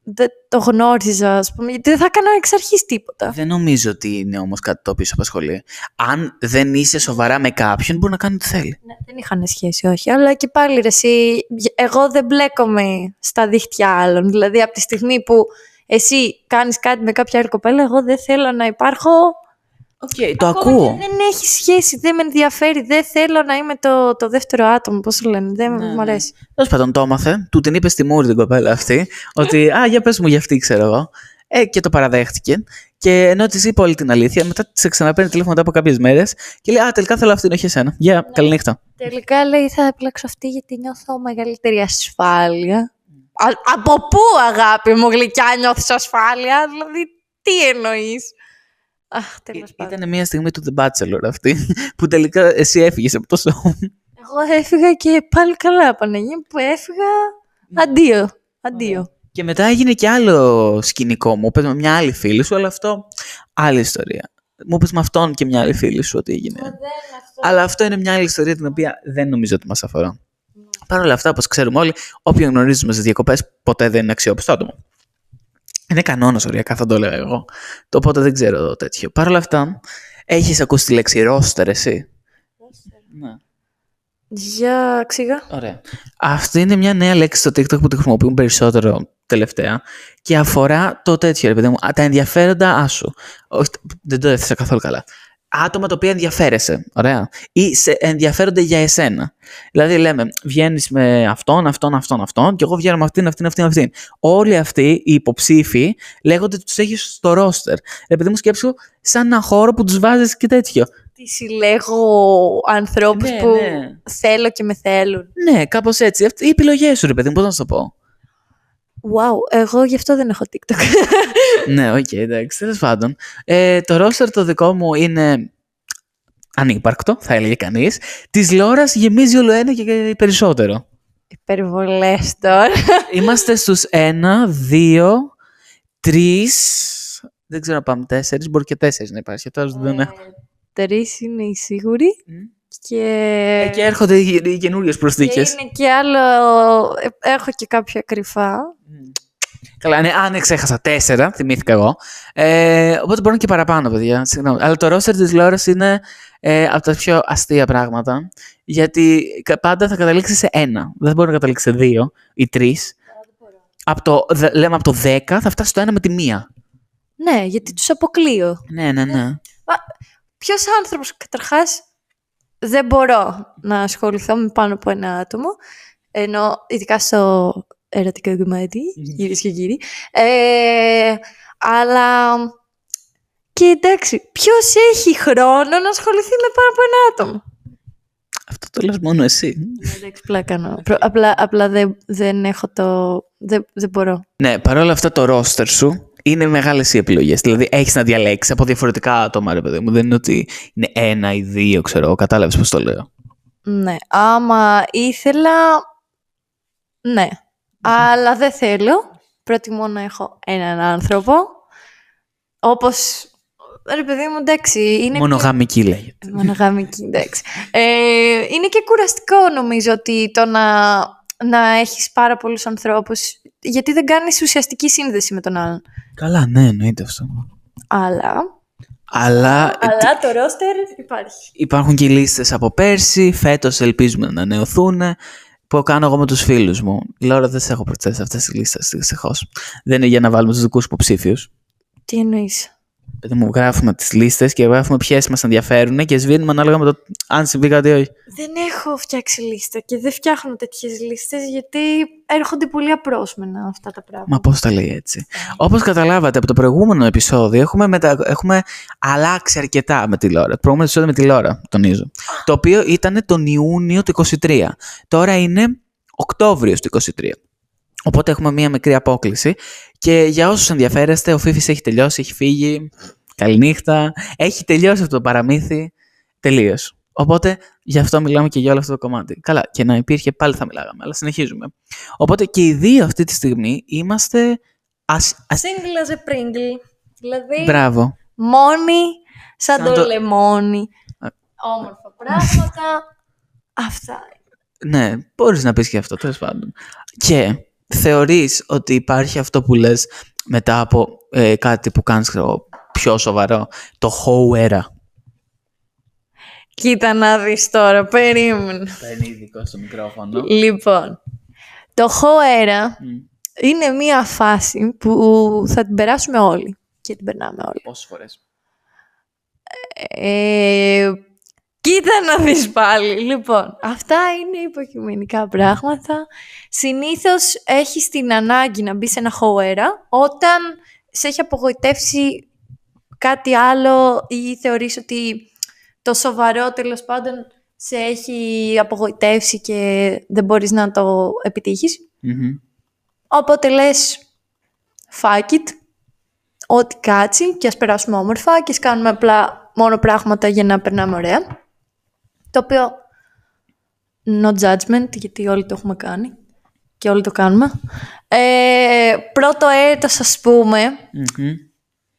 δεν το γνώριζα, ας πούμε, γιατί δεν θα έκανα εξ αρχής τίποτα. Δεν νομίζω ότι είναι όμως κάτι το οποίο σε απασχολεί. Αν δεν είσαι σοβαρά με κάποιον, μπορεί να κάνει ό,τι θέλει. Ναι, δεν είχαν σχέση, όχι. Αλλά και πάλι, ρε, εσύ, εγώ δεν μπλέκομαι στα δίχτυα άλλων. Δηλαδή, από τη στιγμή που εσύ κάνεις κάτι με κάποια άλλη κοπέλα, εγώ δεν θέλω να υπάρχω. Οκ, το Ακόμα ακούω. και Δεν έχει σχέση, δεν με ενδιαφέρει. Δεν θέλω να είμαι το, το δεύτερο άτομο, πώς το λένε. Δεν Ναι, μου αρέσει. Τέλος πάντων, το έμαθε. Του την είπε στη μούρη την κοπέλα αυτή. ότι Α, για πες μου για αυτή, ξέρω εγώ. Ε, και το παραδέχτηκε. Και ενώ της είπε όλη την αλήθεια, μετά τη ξαναπαίρνει τηλέφωνο μετά από κάποιες μέρες και λέει Α, τελικά θέλω αυτήν, όχι εσένα. Γεια, καληνύχτα. Τελικά λέει θα επιλέξω αυτή γιατί νιώθω μεγαλύτερη ασφάλεια. Α, από πού αγάπη μου γλυκιά νιώθεις ασφάλεια, δηλαδή τι εννοείς; Αχ, τέλος πάντων. Ήταν μια στιγμή του The Bachelor αυτή, [laughs] που τελικά εσύ έφυγες από το show. Εγώ έφυγα και πάλι καλά, Παναγία που έφυγα. Αντίο. Αντίο. Και μετά έγινε και άλλο σκηνικό μου. Πες με μια άλλη φίλη σου, αλλά αυτό άλλη ιστορία. Μου πες με αυτόν και μια άλλη φίλη σου ότι έγινε. Αλλά αυτό είναι μια άλλη ιστορία την οποία δεν νομίζω ότι μας αφορά. Παρ' όλα αυτά, όπως ξέρουμε όλοι, όποιον γνωρίζουμε στις διακοπές ποτέ δεν είναι αξιόπιστο άτομο. Είναι κανόνας οριακά, θα το έλεγα εγώ. Το οπότε δεν ξέρω εδώ τέτοιο. Παρ' όλα αυτά, έχεις ακούσει τη λέξη ρόστερ εσύ; Ναι. Για ξύγα. Ωραία. Αυτή είναι μια νέα λέξη στο TikTok που τη χρησιμοποιούν περισσότερο τελευταία και αφορά το τέτοιο, ρε παιδί μου, α, τα ενδιαφέροντα άσου. Όχι, δεν το έθεσα καθόλου καλά. Άτομα τα οποία ενδιαφέρεσαι, ωραία, ή σε ενδιαφέρονται για εσένα. Δηλαδή λέμε, βγαίνεις με αυτόν, αυτόν, αυτόν, αυτόν, και εγώ βγαίνω με αυτήν, αυτήν, αυτήν, αυτήν. Όλοι αυτοί οι υποψήφοι λέγονται ότι τους έχεις στο ρόστερ. Ρε παιδί μου, σκέψου σαν ένα χώρο που τους βάζεις και τέτοιο. Τι συλλέγω ανθρώπους Ναι, που ναι. θέλω και με θέλουν. Ναι, κάπως έτσι. Αυτ- Οι επιλογές σου, ρε παιδί μου, πώς να σου το πω. Wow, εγώ γι' αυτό δεν έχω TikTok. [laughs] ναι, οκ, εντάξει, τέλος πάντων. Ε, το roster το δικό μου είναι ανύπαρκτο, θα έλεγε κανείς. Της Λόρας γεμίζει όλο ένα και περισσότερο. Υπερβολές τώρα. [laughs] Είμαστε στους ένα, δύο, τρεις. Δεν ξέρω να πάμε τέσσερις, μπορεί και τέσσερις να υπάρχει. Τώρα δεν έχω. Τρεις είναι οι σίγουροι Μμ. Και... Ε, και έρχονται οι, οι καινούριε και προσθήκε. είναι και άλλο... ε, Έχω και κάποια κρυφά. Καλά, ναι, α, ναι, ξέχασα. Τέσσερα, θυμήθηκα εγώ. Ε, οπότε μπορούν και παραπάνω, παιδιά. Συγγνώμη. Αλλά το roster της Λόρας είναι ε, από τα πιο αστεία πράγματα. Γιατί κα- πάντα θα καταλήξει σε ένα. Δεν μπορεί να καταλήξει σε δύο ή τρεις. Από το, δε- λέμε από το δέκα θα φτάσει στο ένα με τη μία. Ναι, γιατί τους αποκλείω. Ναι, ναι, ναι. Ποιος άνθρωπος, καταρχάς, δεν μπορώ να ασχοληθώ με πάνω από ένα άτομο, ενώ ειδικά στο ερωτικό κομμάτι, κυρίες και κύριοι, ε, αλλά και εντάξει, ποιος έχει χρόνο να ασχοληθεί με πάνω από ένα άτομο; Αυτό το λες μόνο εσύ. Ναι, εντάξει, πλάκα κάνω. Προ- Απλά, απλά δεν, δεν έχω το... Δεν, δεν μπορώ. Ναι, παρόλα αυτά το roster σου είναι μεγάλες οι επιλογές. Δηλαδή έχεις να διαλέξεις από διαφορετικά άτομα, ρε παιδί μου. Δεν είναι ότι είναι ένα ή δύο, ξέρω. Κατάλαβες πώς το λέω. Ναι, άμα ήθελα, ναι. Αλλά δεν θέλω. Προτιμώ να έχω έναν άνθρωπο. Όπως, ρε παιδί μου, εντάξει, είναι Μονογαμική λέγεται. και... Μονογαμική, εντάξει. Ε, είναι και κουραστικό νομίζω ότι το να, να έχεις πάρα πολλούς ανθρώπους, γιατί δεν κάνεις ουσιαστική σύνδεση με τον άλλον. Καλά, ναι, εννοείται αυτό. Αλλά, Αλλά αλλά το ρόστερ υπάρχει. υπάρχουν και λίστες από πέρσι. Φέτος ελπίζουμε να ανανεωθούν. Που κάνω εγώ με τους φίλους μου. Λόρα, δεν σε έχω προσθέσει αυτές τις λίστες δυστυχώς. Δεν είναι για να βάλουμε τους δικούς υποψήφιους. Τι εννοείς; Παιδί μου, γράφουμε τις λίστες και γράφουμε ποιες μας ενδιαφέρουν και σβήνουμε ανάλογα με το αν συμβεί κάτι ή όχι. Δεν έχω φτιάξει λίστα και δεν φτιάχνω τέτοιες λίστες γιατί έρχονται πολύ απρόσμενα αυτά τα πράγματα. Μα πώς τα λέει έτσι. Όπως καταλάβατε από το προηγούμενο επεισόδιο, έχουμε, μετα... έχουμε αλλάξει αρκετά με τη Λόρα. Το προηγούμενο επεισόδιο με τη Λόρα, τονίζω. Το οποίο ήταν τον Ιούνιο του 23. Τώρα είναι Οκτώβριος του 23. Οπότε έχουμε μία μικρή απόκληση. Και για όσους ενδιαφέρεστε, ο Φίφης έχει τελειώσει, έχει φύγει. Καληνύχτα. Έχει τελειώσει αυτό το παραμύθι. Τελείως. Οπότε γι' αυτό μιλάμε και για όλο αυτό το κομμάτι. Καλά, και να υπήρχε πάλι θα μιλάγαμε, αλλά συνεχίζουμε. Οπότε και οι δύο αυτή τη στιγμή είμαστε. Ας, ας... Single as a pringle. Δηλαδή, Μπράβο. μόνοι σαν, Σαν το, το- λεμόνι. Α. Όμορφα πράγματα. Αυτά. Ναι, μπορείς να πεις και αυτό, τέλος πάντων. Και θεωρείς ότι υπάρχει αυτό που λες μετά από ε, κάτι που κάνεις ξέρω, εγώ, πιο σοβαρό, το how era; Κοίτα να δεις τώρα, περίμενε. Παίρνει ειδικό στο μικρόφωνο. Λοιπόν, το χοέρα είναι μία φάση που θα την περάσουμε όλοι. Και την περνάμε όλοι. Πόσες φορές; Ε, κοίτα να δεις πάλι. Λοιπόν, αυτά είναι υποκειμενικά πράγματα. Συνήθως έχεις την ανάγκη να μπεις σε ένα χοέρα όταν σε έχει απογοητεύσει κάτι άλλο ή θεωρείς ότι το σοβαρό τέλος πάντων σε έχει απογοητεύσει και δεν μπορείς να το επιτύχεις. Μμμ. Οπότε λες, fuck it, ό,τι κάτσει και ας περάσουμε όμορφα και ας κάνουμε απλά μόνο πράγματα για να περνάμε ωραία. Το οποίο, no judgment, γιατί όλοι το έχουμε κάνει και όλοι το κάνουμε. Ε, πρώτο έτος, ας πούμε, Μμμ.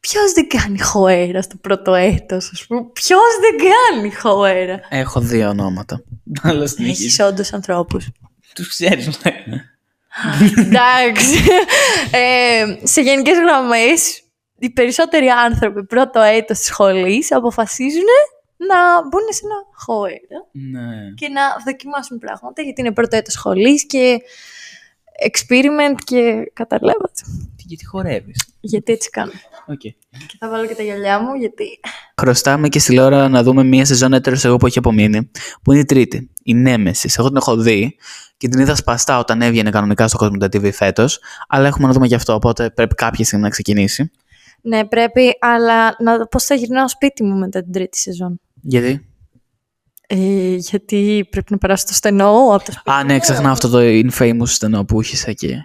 ποιος δεν κάνει χοέρα στο πρώτο έτος, ας πούμε; Ποιος δεν κάνει χοέρα; Έχω δύο ονόματα. [laughs] Αλλά Έχεις συνεχίζει. όντως ανθρώπους. Τους ξέρεις. ναι. Εντάξει. Ε, σε γενικές γραμμές, οι περισσότεροι άνθρωποι πρώτο έτος της σχολής αποφασίζουν να μπουν σε ένα χώρο Ναι. και να δοκιμάσουν πράγματα γιατί είναι πρώτο έτος σχολής και experiment και καταλάβατε. Γιατί χορεύεις; Γιατί έτσι κάνω. Οκ. Και θα βάλω και τα γυαλιά μου γιατί... Χρωστάμε και στη Λόρα να δούμε μία σεζόν Έτερος Εγώ που έχει απομείνει, που είναι η τρίτη, η Νέμεσης. Εγώ την έχω δει και την είδα σπαστά όταν έβγαινε κανονικά στο Cosmo TV φέτος, αλλά έχουμε να δούμε και αυτό, οπότε πρέπει κάποια στιγμή να ξεκινήσει. Ναι, πρέπει, αλλά να δω πώς θα γυρνάω σπίτι μου μετά την τρίτη σεζόν. Γιατί; Ε, γιατί πρέπει να περάσω το στενό από το σπίτι Α, ναι, μου. ξεχνάω αυτό το infamous στενό που είχες εκεί.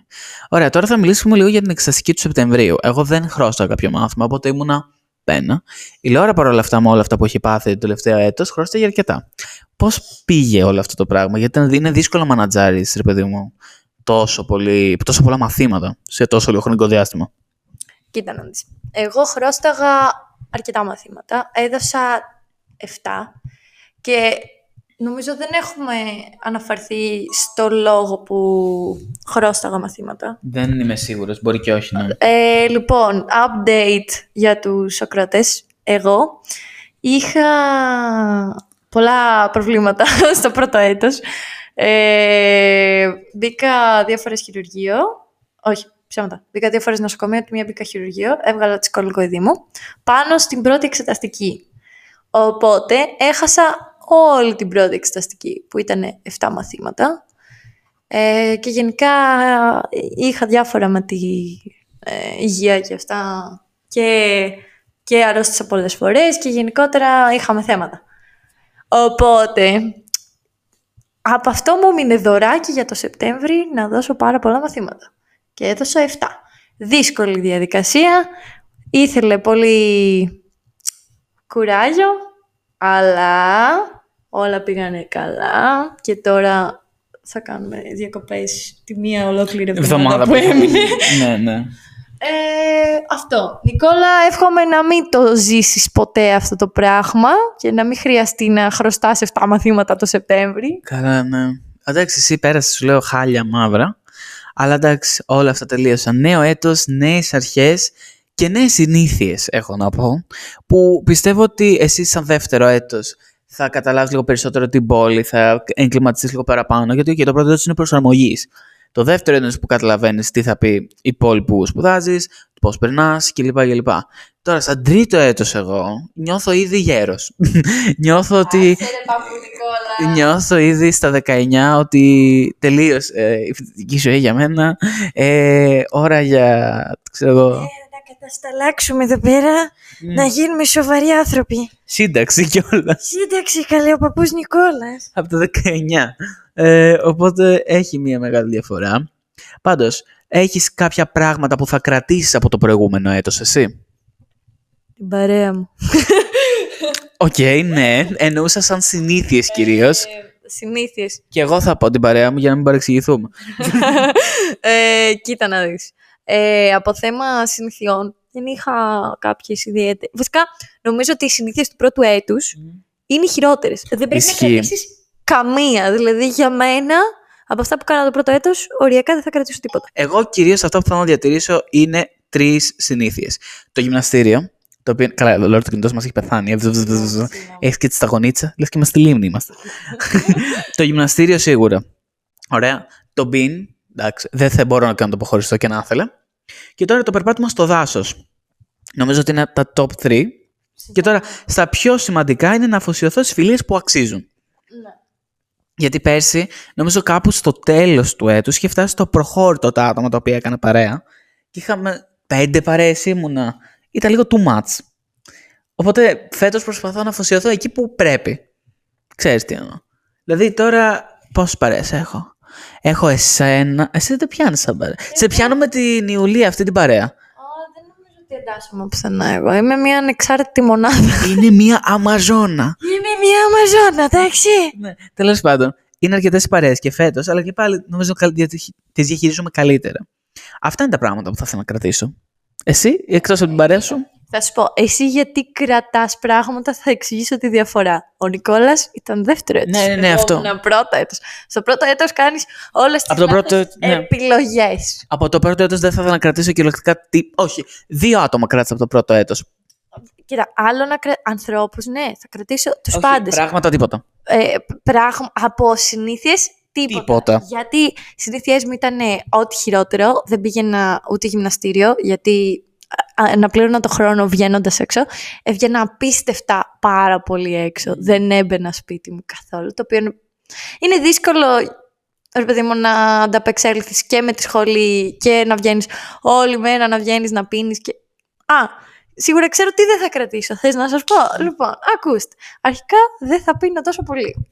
Ωραία, τώρα θα μιλήσουμε λίγο για την εξεταστική του Σεπτεμβρίου. Εγώ δεν χρώσταγα κάποιο μάθημα, οπότε ήμουνα πένα. Η Λόρα παρόλα αυτά, με όλα αυτά που έχει πάθει το τελευταίο έτος, χρώσταγε αρκετά. Πώς πήγε όλο αυτό το πράγμα, Γιατί είναι δύσκολο να μανατζάρεις, ρε παιδί μου, τόσο, πολύ, τόσο πολλά μαθήματα σε τόσο λίγο χρονικό διάστημα. Κοίτα να δεις. Εγώ χρώσταγα αρκετά μαθήματα. Έδωσα 7 και νομίζω δεν έχουμε αναφερθεί στο λόγο που χρώσταγα μαθήματα. Δεν είμαι σίγουρος, μπορεί και όχι να. Ε, λοιπόν, update για τους Σοκράτες. Εγώ είχα πολλά προβλήματα [laughs] στο πρώτο έτος. Ε, μπήκα δύο φορές χειρουργείο. Όχι, ψέματα. Μπήκα δύο φορές νοσοκομείο, τη μία μπήκα χειρουργείο. Έβγαλα τη σκολικοειδή μου. Πάνω στην πρώτη εξεταστική. Οπότε έχασα όλη την πρώτη εξεταστική, που ήταν 7 μαθήματα. Ε, και γενικά ε, είχα διάφορα με τη ε, υγεία και αυτά και, και αρρώστησα πολλές φορές και γενικότερα είχαμε θέματα. Οπότε, από αυτό μου μείνε δωράκι για το Σεπτέμβρη να δώσω πάρα πολλά μαθήματα. Και έδωσα 7. Δύσκολη διαδικασία, ήθελε πολύ κουράγιο, αλλά όλα πήγανε καλά και τώρα θα κάνουμε διακοπές τη μία ολόκληρη εβδομάδα που έμεινε. ναι, ναι. Ε, αυτό. Νικόλα, εύχομαι να μην το ζήσεις ποτέ αυτό το πράγμα και να μην χρειαστεί να χρωστάς 7 μαθήματα το Σεπτέμβρη. Καλά, ναι. Εντάξει, εσύ πέρασες, σου λέω, χάλια μαύρα. Αλλά εντάξει, όλα αυτά τελείωσαν. Νέο έτος, νέες αρχές και νέες συνήθειες, έχω να πω. Που πιστεύω ότι εσύ σαν δεύτερο έτος θα καταλάβεις λίγο περισσότερο την πόλη, θα εγκληματιστείς λίγο παραπάνω, γιατί okay, το πρώτο έτος είναι προσαρμογής. Το δεύτερο έτος που καταλαβαίνεις τι θα πει η πόλη που σπουδάζεις, πώς περνάς κλπ. κλπ. Τώρα, σαν τρίτο έτος εγώ, νιώθω ήδη γέρος. [laughs] νιώθω ότι... Νιώθω ήδη στα 19 ότι τελείωσε ε, η φοιτητική ζωή για μένα. Ε, ώρα για, ξέρω εγώ, να κατασταλάξουμε εδώ πέρα, να γίνουμε σοβαροί άνθρωποι. σύνταξη κιόλας Σύνταξη, καλέ ο παππούς Νικόλας. από το 19. Ε, οπότε έχει μια μεγάλη διαφορά. Πάντως, έχεις κάποια πράγματα που θα κρατήσεις από το προηγούμενο έτος, εσύ; Την παρέα μου. Οκ, ναι. Εννοούσα σαν συνήθειες κυρίως. Συνήθειες. Και εγώ θα πω την παρέα μου για να μην παρεξηγηθούμε. [laughs] ε, κοίτα να δεις. Ε, από θέμα συνηθιών δεν είχα κάποιες ιδιαίτερες. Βασικά, νομίζω ότι οι συνήθειες του πρώτου έτους είναι οι χειρότερες. Δεν πρέπει Ισχύει. να κρατήσεις καμία. Δηλαδή, για μένα, από αυτά που κάνα το πρώτο έτος, οριακά δεν θα κρατήσω τίποτα. Εγώ κυρίως αυτό που θέλω να διατηρήσω είναι τρεις συνήθειες. Το γυμναστήριο, το οποίο, καλά, ο Λόρ το κινητός μας έχει πεθάνει. Έχεις και τη σταγονίτσα, λες και είμαστε λίμνη είμαστε. [laughs] το γυμναστήριο σίγουρα. Ωραία. Το μπιν, εντάξει, δεν θα μπορώ να κάνω το αποχωριστό και να ήθελα. Και τώρα το περπάτημα στο δάσος. Νομίζω ότι είναι τα top 3. Και τώρα στα πιο σημαντικά είναι να αφοσιωθώ στις φιλίες που αξίζουν. Ναι. Γιατί πέρσι, νομίζω κάπου στο τέλος του έτους είχε φτάσει στο προχώρητο τα άτομα τα οποία έκανα παρέα. Και είχαμε πέντε παρέες ήμουνα. Ήταν λίγο too much. Οπότε φέτος προσπαθώ να αφοσιωθώ εκεί που πρέπει. Ξέρεις τι εννοώ. Δηλαδή τώρα πόσες παρέες έχω; Έχω εσένα. Εσύ δεν πιάνεις σαν παρέα. Σε πιάνω με την Ιουλία αυτή την παρέα. δεν νομίζω ότι εντάσσομαι πουθενά εγώ. Είμαι μια ανεξάρτητη μονάδα. Είναι μια Αμαζόνα. Είμαι μια Αμαζόνα, εντάξει. ναι. Τέλος πάντων, είναι αρκετές οι παρέες και φέτος, αλλά και πάλι νομίζω τις διαχειρίζομαι καλύτερα. Αυτά είναι τα πράγματα που θα ήθελα να κρατήσω. Εσύ, εκτός από την παρέα σου; Θα σου πω, εσύ γιατί κρατάς πράγματα, θα εξηγήσω τη διαφορά. Ο Νικόλας ήταν δεύτερο έτος. Ναι, ναι, ναι, Εγώ αυτό. ήμουν πρώτο έτος. Στο πρώτο έτος κάνεις όλες τι Από το πρώτο, [laughs] ναι. επιλογές. Από το πρώτο έτος δεν θα ήθελα να κρατήσω κυριολεκτικά. Τι... Όχι, δύο άτομα κράτησα από το πρώτο έτος. Κοίτα, άλλο να κρατήσω. Ανθρώπους, ναι, θα κρατήσω τους Όχι, πάντες. Πράγματα τίποτα. ε, πράγμα, από συνήθειες τίποτα. Τίποτα. Γιατί συνήθειές μου ήταν ε, ό,τι χειρότερο. Δεν πήγαινα ούτε γυμναστήριο, γιατί α, α, να πλήρωνα το χρόνο βγαίνοντας έξω. Έβγαινα απίστευτα πάρα πολύ έξω. Δεν έμπαινα σπίτι μου καθόλου. Το οποίο είναι, είναι δύσκολο. Ρε παιδί μου, να ανταπεξέλθεις και με τη σχολή και να βγαίνεις όλη μέρα, να βγαίνεις, να πίνεις και... Α, σίγουρα ξέρω τι δεν θα κρατήσω. Θες να σας πω; Λοιπόν, ακούστε. Αρχικά δεν θα πίνω τόσο πολύ.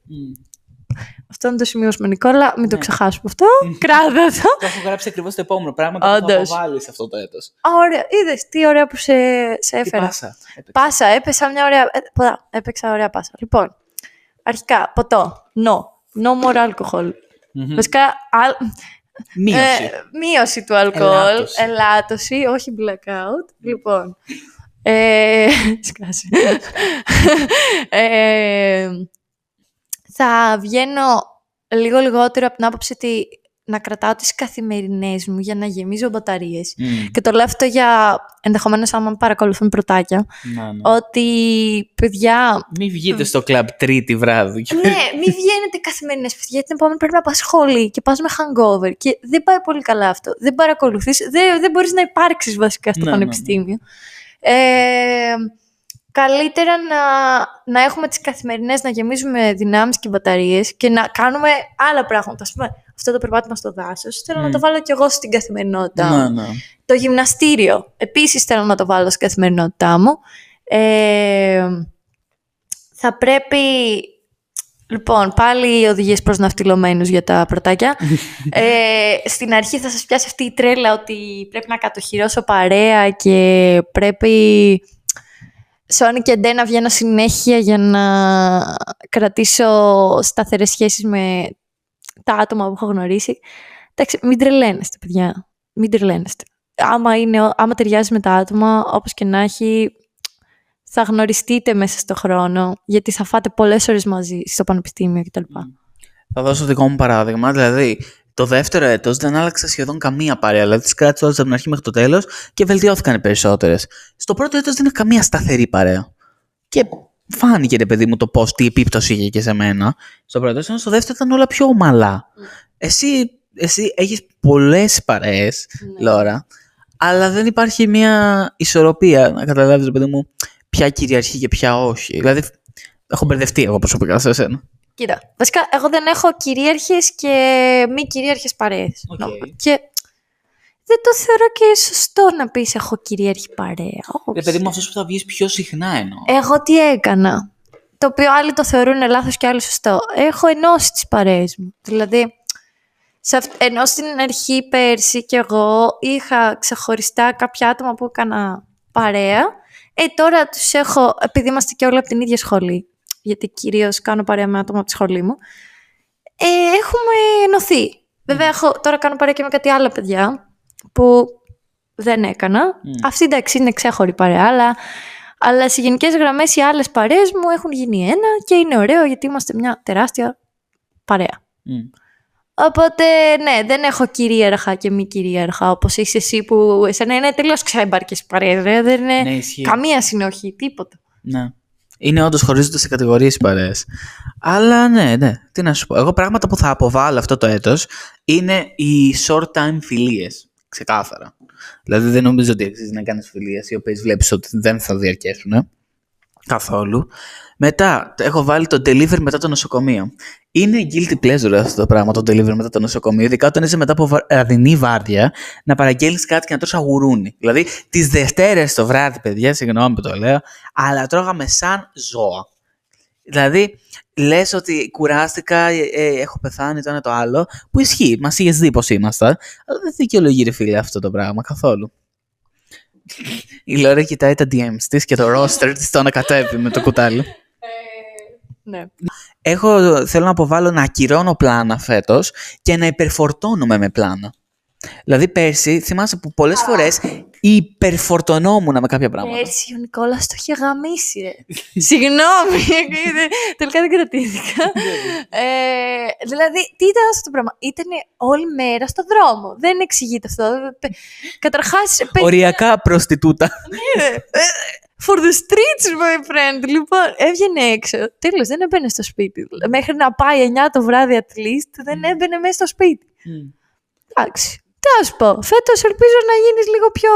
Αυτό είναι το σημειώσουμε, Νικόλα. Μην το Ναι. ξεχάσουμε αυτό. [laughs] Κράτα το. Το έχω γράψει ακριβώς το επόμενο πράγμα που θα Όντως. αποβάλει αυτό το έτος. Α, Ωραία. Είδες τι ωραία που σε, σε Τι έφερα. πάσα. έπαιξες. Πάσα, έπεσα μια ωραία. Ε, ποδά, έπαιξα ωραία πάσα. Λοιπόν, αρχικά, ποτό. No. No more alcohol. Μμμ. Βασικά, αλ... Μείωση. Ε, μείωση του αλκοόλ. Ελάττωση. Ελάττωση, όχι blackout. Λοιπόν. Ε, [laughs] σκάσε. [laughs] ε, θα βγαίνω λίγο λιγότερο από την άποψη ότι να κρατάω τις καθημερινές μου για να γεμίζω μπαταρίες. Μμ. Και το λέω αυτό για ενδεχομένως άμα με παρακολουθούν πρωτάκια. Να, ναι. Ότι, παιδιά, Μην βγείτε στο κλαμπ τρίτη βράδυ. ναι, μην [laughs] βγαίνετε καθημερινές παιδιά. Γιατί την επόμενη πρέπει να πας σχολή και πας με hangover. Και δεν πάει πολύ καλά αυτό. Δεν παρακολουθείς, δεν, δεν μπορείς να υπάρξεις βασικά στο Ναι, ναι, ναι. πανεπιστήμιο. Ε, καλύτερα να, να έχουμε τις καθημερινές, να γεμίζουμε δυνάμεις και μπαταρίες και να κάνουμε άλλα πράγματα. Ας πούμε, αυτό το περπάτημα στο δάσος, θέλω να Μμ. το βάλω κι εγώ στην καθημερινότητά μου. Ναι, ναι. Το γυμναστήριο, επίσης θέλω να το βάλω στην καθημερινότητά μου. Ε, θα πρέπει... Λοιπόν, πάλι οδηγίες προς ναυτιλωμένους για τα πρωτάκια. [laughs] ε, στην αρχή θα σας πιάσει αυτή η τρέλα ότι πρέπει να κατοχυρώσω παρέα και πρέπει Σόνι και Ντέ να βγαίνω συνέχεια για να κρατήσω σταθερές σχέσεις με τα άτομα που έχω γνωρίσει. Εντάξει, μην τρελαίνεστε, παιδιά. Μην τρελαίνεστε. Άμα, είναι, άμα ταιριάζει με τα άτομα, όπως και να έχει, θα γνωριστείτε μέσα στο χρόνο, γιατί θα φάτε πολλές ώρες μαζί στο πανεπιστήμιο κτλ. Θα δώσω δικό μου παράδειγμα. Δηλαδή, το δεύτερο έτος δεν άλλαξα σχεδόν καμία παρέα. Δηλαδή, τις κράτησα όλες από την αρχή μέχρι το τέλος και βελτιώθηκαν οι περισσότερες. Στο πρώτο έτος δεν είχα καμία σταθερή παρέα. Και φάνηκε, ρε παιδί μου, το πώς, τι επίπτωση είχε και σε μένα. Στο πρώτο έτος, ενώ στο δεύτερο ήταν όλα πιο ομαλά. Εσύ, εσύ έχεις πολλές παρέες, Ναι. Λόρα, αλλά δεν υπάρχει μια ισορροπία να καταλάβεις, ρε παιδί μου, ποια κυριαρχεί και ποια όχι. Δηλαδή, έχω μπερδευτεί εγώ προσωπικά σε εσένα. Κοίτα, βασικά εγώ δεν έχω κυρίαρχες και μη κυρίαρχες παρέες. Οκ. Νο- Και δεν το θεωρώ και σωστό να πεις έχω κυρίαρχη παρέα. Όχι. Ρε παιδί μου, αυτός που θα βγεις πιο συχνά εννοώ. Εγώ τι έκανα. Το οποίο άλλοι το θεωρούν λάθος και άλλοι σωστό. Έχω ενώσεις τις παρέες μου. Δηλαδή, σε αυ- ενώ στην αρχή πέρσι κι εγώ είχα ξεχωριστά κάποια άτομα που έκανα παρέα, ε, τώρα τους έχω, επειδή είμαστε και όλοι από την ίδια σχολή, γιατί κυρίως κάνω παρέα με άτομα από τη σχολή μου, ε, έχουμε ενωθεί. Βέβαια, έχω, τώρα κάνω παρέα και με κάτι άλλα παιδιά που δεν έκανα. Μμ. Αυτή εντάξει είναι ξέχωρη παρέα, αλλά, αλλά σε γενικές γραμμές οι άλλες παρέες μου έχουν γίνει ένα και είναι ωραίο γιατί είμαστε μια τεράστια παρέα. Μμ. Οπότε, ναι, δεν έχω κυρίαρχα και μη κυρίαρχα όπως είσαι εσύ που εσένα είναι τελείως ξέμπαρκες παρέε. Δεν είναι Ναι, ισχύει. καμία συνοχή, τίποτα. Ναι. Είναι όντως χωρίζονται σε κατηγορίες οι παρέες. Αλλά ναι, ναι. Τι να σου πω. Εγώ πράγματα που θα αποβάλω αυτό το έτος είναι οι short time φιλίες. Ξεκάθαρα. Δηλαδή δεν νομίζω ότι αξίζει να κάνεις φιλίες οι οποίες βλέπεις ότι δεν θα διαρκέσουν. Καθόλου. Μετά έχω βάλει το delivery μετά το νοσοκομείο. Είναι guilty pleasure αυτό το πράγμα, το delivery μετά το νοσοκομείο. Ειδικά όταν είσαι μετά από βραδινή βάρδια να παραγγέλνεις κάτι και να τρως αγουρούνι. Δηλαδή τις Δευτέρες το βράδυ, παιδιά, συγγνώμη που το λέω, αλλά τρώγαμε σαν ζώα. Δηλαδή, λες ότι κουράστηκα, ε, ε, έχω πεθάνει το ένα το άλλο, που ισχύει. Μας είχες δει πώ ήμασταν. Αλλά δεν δικαιολογεί, ρε φίλε, αυτό το πράγμα καθόλου. Η Λόρα κοιτάει τα DMs της και το roster της το ανακατεύει με το κουτάλι. Ναι. Έχω, θέλω να αποβάλω να ακυρώνω πλάνα φέτος και να υπερφορτώνουμε με πλάνα. Δηλαδή πέρσι θυμάσαι που πολλές φορές υπερφορτωνόμουν με κάποια πράγματα. Πέρσι ο Νικόλας το είχε γαμίσει, ρε. [laughs] Συγγνώμη, δεν- τελικά δεν κρατήθηκα. ε, δηλαδή, τι ήταν αυτό το πράγμα; Ήταν όλη μέρα στο δρόμο. Δεν εξηγείται αυτό. Καταρχάς, Οριακά προστιτούτα. For the streets, my friend. Λοιπόν, έβγαινε έξω. Τέλος, δεν έμπαινε στο σπίτι. Μέχρι να πάει 9 το βράδυ at least, δεν έμπαινε μέσα στο σπίτι. Εντάξει. Τι να σου πω. Φέτος ελπίζω να γίνεις λίγο πιο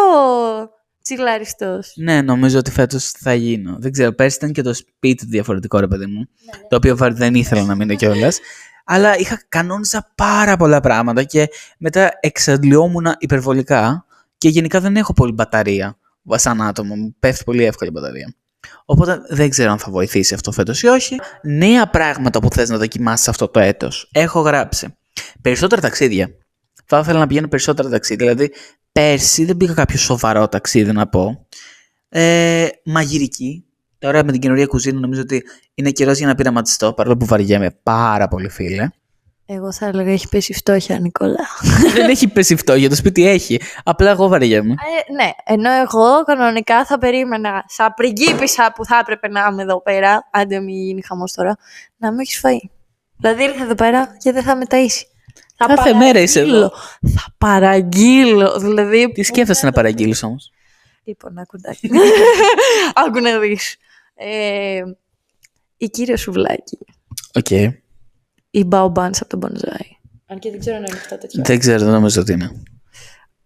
τσιλαριστό. Ναι, νομίζω ότι φέτος θα γίνω. Δεν ξέρω, πέρσι ήταν και το σπίτι διαφορετικό, ρε παιδί μου. Το οποίο βα- δεν ήθελα να μείνω κιόλας. Αλλά είχα κανόνιζα πάρα πολλά πράγματα και μετά εξαντλειόμουν υπερβολικά και γενικά δεν έχω πολύ μπαταρία σαν άτομο. Μου πέφτει πολύ εύκολα η μπαταρία. Οπότε δεν ξέρω αν θα βοηθήσει αυτό φέτος ή όχι. Νέα πράγματα που θες να δοκιμάσεις αυτό το έτος. Έχω γράψει. Περισσότερα ταξίδια. Θα ήθελα να πηγαίνω περισσότερα ταξίδια. Δηλαδή, πέρσι δεν πήγα κάποιο σοβαρό ταξίδι να πω. Ε, μαγειρική. Τώρα με την καινούργια κουζίνα νομίζω ότι είναι καιρός για να πειραματιστώ, παρόλο που βαριέμαι πάρα πολύ, φίλε. Εγώ θα έλεγα έχει πέσει φτώχεια, Νικόλα. [laughs] δεν έχει πέσει αυτό, για το σπίτι έχει. Απλά εγώ βαριέμαι. Ε, ναι, ενώ εγώ κανονικά θα περίμενα σαν πριγκίπισσα που θα έπρεπε να είμαι εδώ πέρα, άντε μην γίνει χαμός τώρα, να μην έχεις φαΐ. Δηλαδή ήρθα εδώ πέρα και δεν θα με ταΐσει. Θα Κάθε μέρα είσαι εδώ. παραγγείλω. Θα παραγγείλω. Δηλαδή. Τι σκέφτεσαι να παραγγείλεις όμως; Λοιπόν, άκου εντάξει. [laughs] Άκου να δεις. Ε, η κύριο σουβλάκι. Οκ. Η bao buns από τον Μπονζάι. Αν και δεν ξέρω αν είναι αυτά τέτοια. Δεν ξέρω, δεν νομίζω ότι είναι.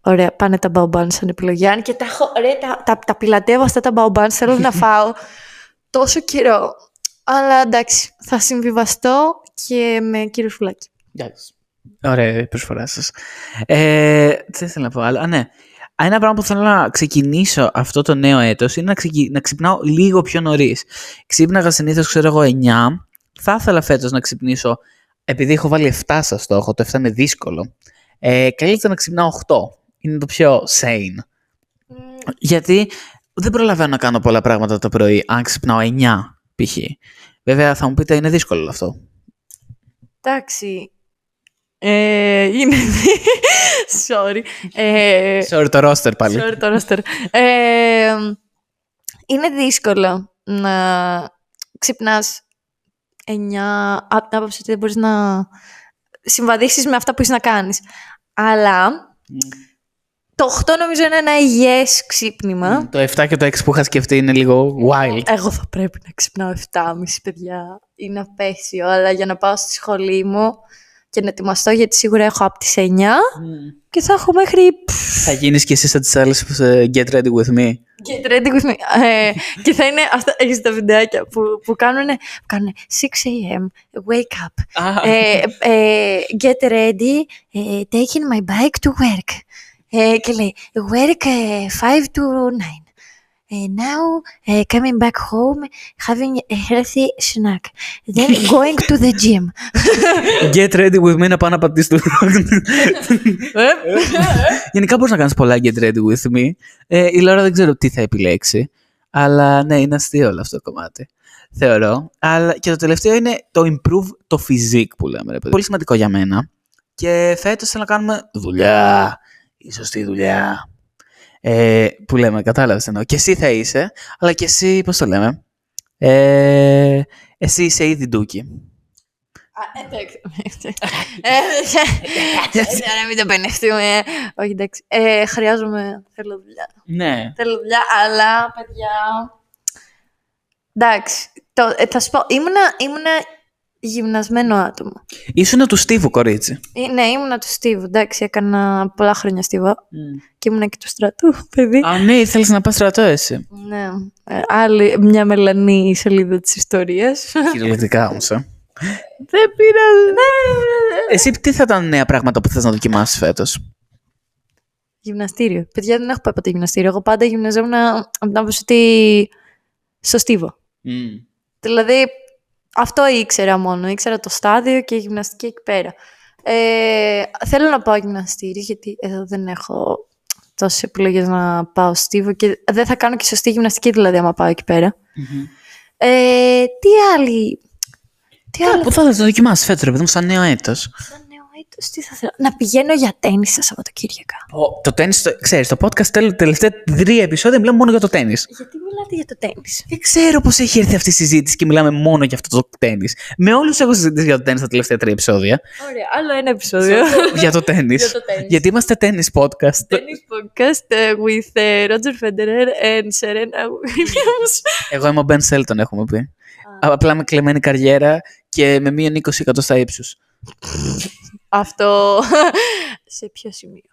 Ωραία, πάνε τα bao bun σαν επιλογή. Αν και τα, έχω, ρε, τα, τα, τα πιλατεύω αυτά τα bao bun, θέλω να [laughs] φάω τόσο καιρό. Αλλά εντάξει, θα συμβιβαστώ και με κύριο σουβλάκι. Εντάξει. Ωραία η προσφορά σας. Ε, τι ήθελα να πω άλλο. Α, ναι. Ένα πράγμα που θέλω να ξεκινήσω αυτό το νέο έτος είναι να, ξεκι... να ξυπνάω λίγο πιο νωρίς. Ξύπναγα συνήθως, ξέρω εγώ, 9. Θα ήθελα φέτος να ξυπνήσω, επειδή έχω βάλει 7 σαν στόχο, το 7 είναι δύσκολο. Ε, καλύτερα να ξυπνάω 8. Είναι το πιο sane. Γιατί δεν προλαβαίνω να κάνω πολλά πράγματα το πρωί, αν ξυπνάω 9 π.χ. Βέβαια θα μου πείτε είναι δύσκολο αυτό. Εντάξει. Ε, είναι. [laughs] Sorry. Ε, Sorry το roster πάλι. Sorry, το roster. Ε, είναι δύσκολο να ξυπνάς 9 από την άποψη ότι δεν μπορείς να συμβαδίσεις με αυτά που έχεις να κάνεις. Αλλά το 8 νομίζω είναι ένα υγιές ξύπνημα. Το 7 και το 6 που είχα σκεφτεί είναι λίγο wild. Εγώ θα πρέπει να ξυπνάω 7.30 παιδιά. Είναι απέσιο, αλλά για να πάω στη σχολή μου και να ετοιμαστώ γιατί σίγουρα έχω από τις 9 και θα έχω μέχρι Θα γίνεις και εσύ σαν τις άλλες που σε Get Ready With Me. Get ready with me. Ε, και θα είναι αυτά, έχεις τα βιντεάκια που, που κάνουν, που κάνουν 6 a.m. wake up, ε, ε, get ready, ε, taking my bike to work. Ε, και λέει work ε, 5 to 9. Ε, now ε, coming back home, having a healthy snack. Then [laughs] going to the gym. Get Ready With Me να πάω να πατήσω το Γενικά μπορείς να κάνεις πολλά Get Ready With Me. Ε, η Λόρα δεν ξέρω τι θα επιλέξει. Αλλά ναι, είναι αστείο όλο αυτό το κομμάτι. Θεωρώ. Αλλά και το τελευταίο είναι το improve το physique που λέμε. Ρε, παιδί. Πολύ σημαντικό για μένα. Και φέτος θέλω να κάνουμε δουλειά. Η σωστή δουλειά. Ε, που λέμε, κατάλαβες εννοώ. Και εσύ θα είσαι, αλλά και εσύ, πώς το λέμε. Ε, εσύ είσαι ήδη ντούκι. Εντάξει. Να μην το πενευτούμε. Όχι, εντάξει. Ε, Χρειάζομαι. Θέλω δουλειά. Ναι. Θέλω δουλειά, αλλά παιδιά. Εντάξει. Το, ε, θα σου πω, ήμουνα, ήμουνα γυμνασμένο άτομο. Ήσουν του Στίβου, κορίτσι. Ε, ναι, ήμουνα του Στίβου. Εντάξει, έκανα πολλά χρόνια Στίβο. Και ήμουνα και του στρατού, [laughs] παιδί. Α, ναι, ήθελες να πας στρατό εσύ. Ναι. Ε, άλλη μια μελανή σελίδα της ιστορίας. [laughs] Κυριολεκτικά όμως, ε. Δεν πειράζει. Ναι. Εσύ τι θα ήταν νέα πράγματα που θες να δοκιμάσεις φέτος; Γυμναστήριο. Παιδιά, δεν έχω πάει ποτέ γυμναστήριο. Εγώ πάντα γυμναζόμουν από την άποψη ότι στο Στίβο. Δηλαδή, αυτό ήξερα μόνο. Ήξερα το στάδιο και η γυμναστική εκεί πέρα. Ε, θέλω να πάω γυμναστήριο, γιατί εδώ δεν έχω τόσες επιλογές να πάω στίβο και δεν θα κάνω και σωστή γυμναστική δηλαδή άμα πάω εκεί πέρα. Ε, τι άλλη. Τι άλλο Κάπου θα το δοκιμάσει φέτο, ρε παιδί μου, σαν νέο έτος. Σαν νέο έτος, τι θα θέλω. Να πηγαίνω για τέννη τα Σαββατοκύριακα. Το τέννη, ξέρεις, το podcast τέλο τελευταία τρία επεισόδια μιλάμε μόνο για το τέννη. Γιατί μιλάτε για το τέννη. Δεν ξέρω πώς έχει έρθει αυτή η συζήτηση και μιλάμε μόνο για αυτό το τέννη. Με όλους έχω συζητήσει για το τέννη τα τελευταία τρία επεισόδια. Ωραία, άλλο ένα επεισόδιο. για το τέννη. Για το τέννις. Γιατί είμαστε τέννη podcast. Tennis podcast uh, with uh, Roger Federer and Serena Williams. Εγώ είμαι ο Μπεν Σέλτον, έχουμε πει. Απλά με κλεμμένη καριέρα και με μείον 20 εκατοστά ύψους. Αυτό. [laughs] Σε ποιο σημείο;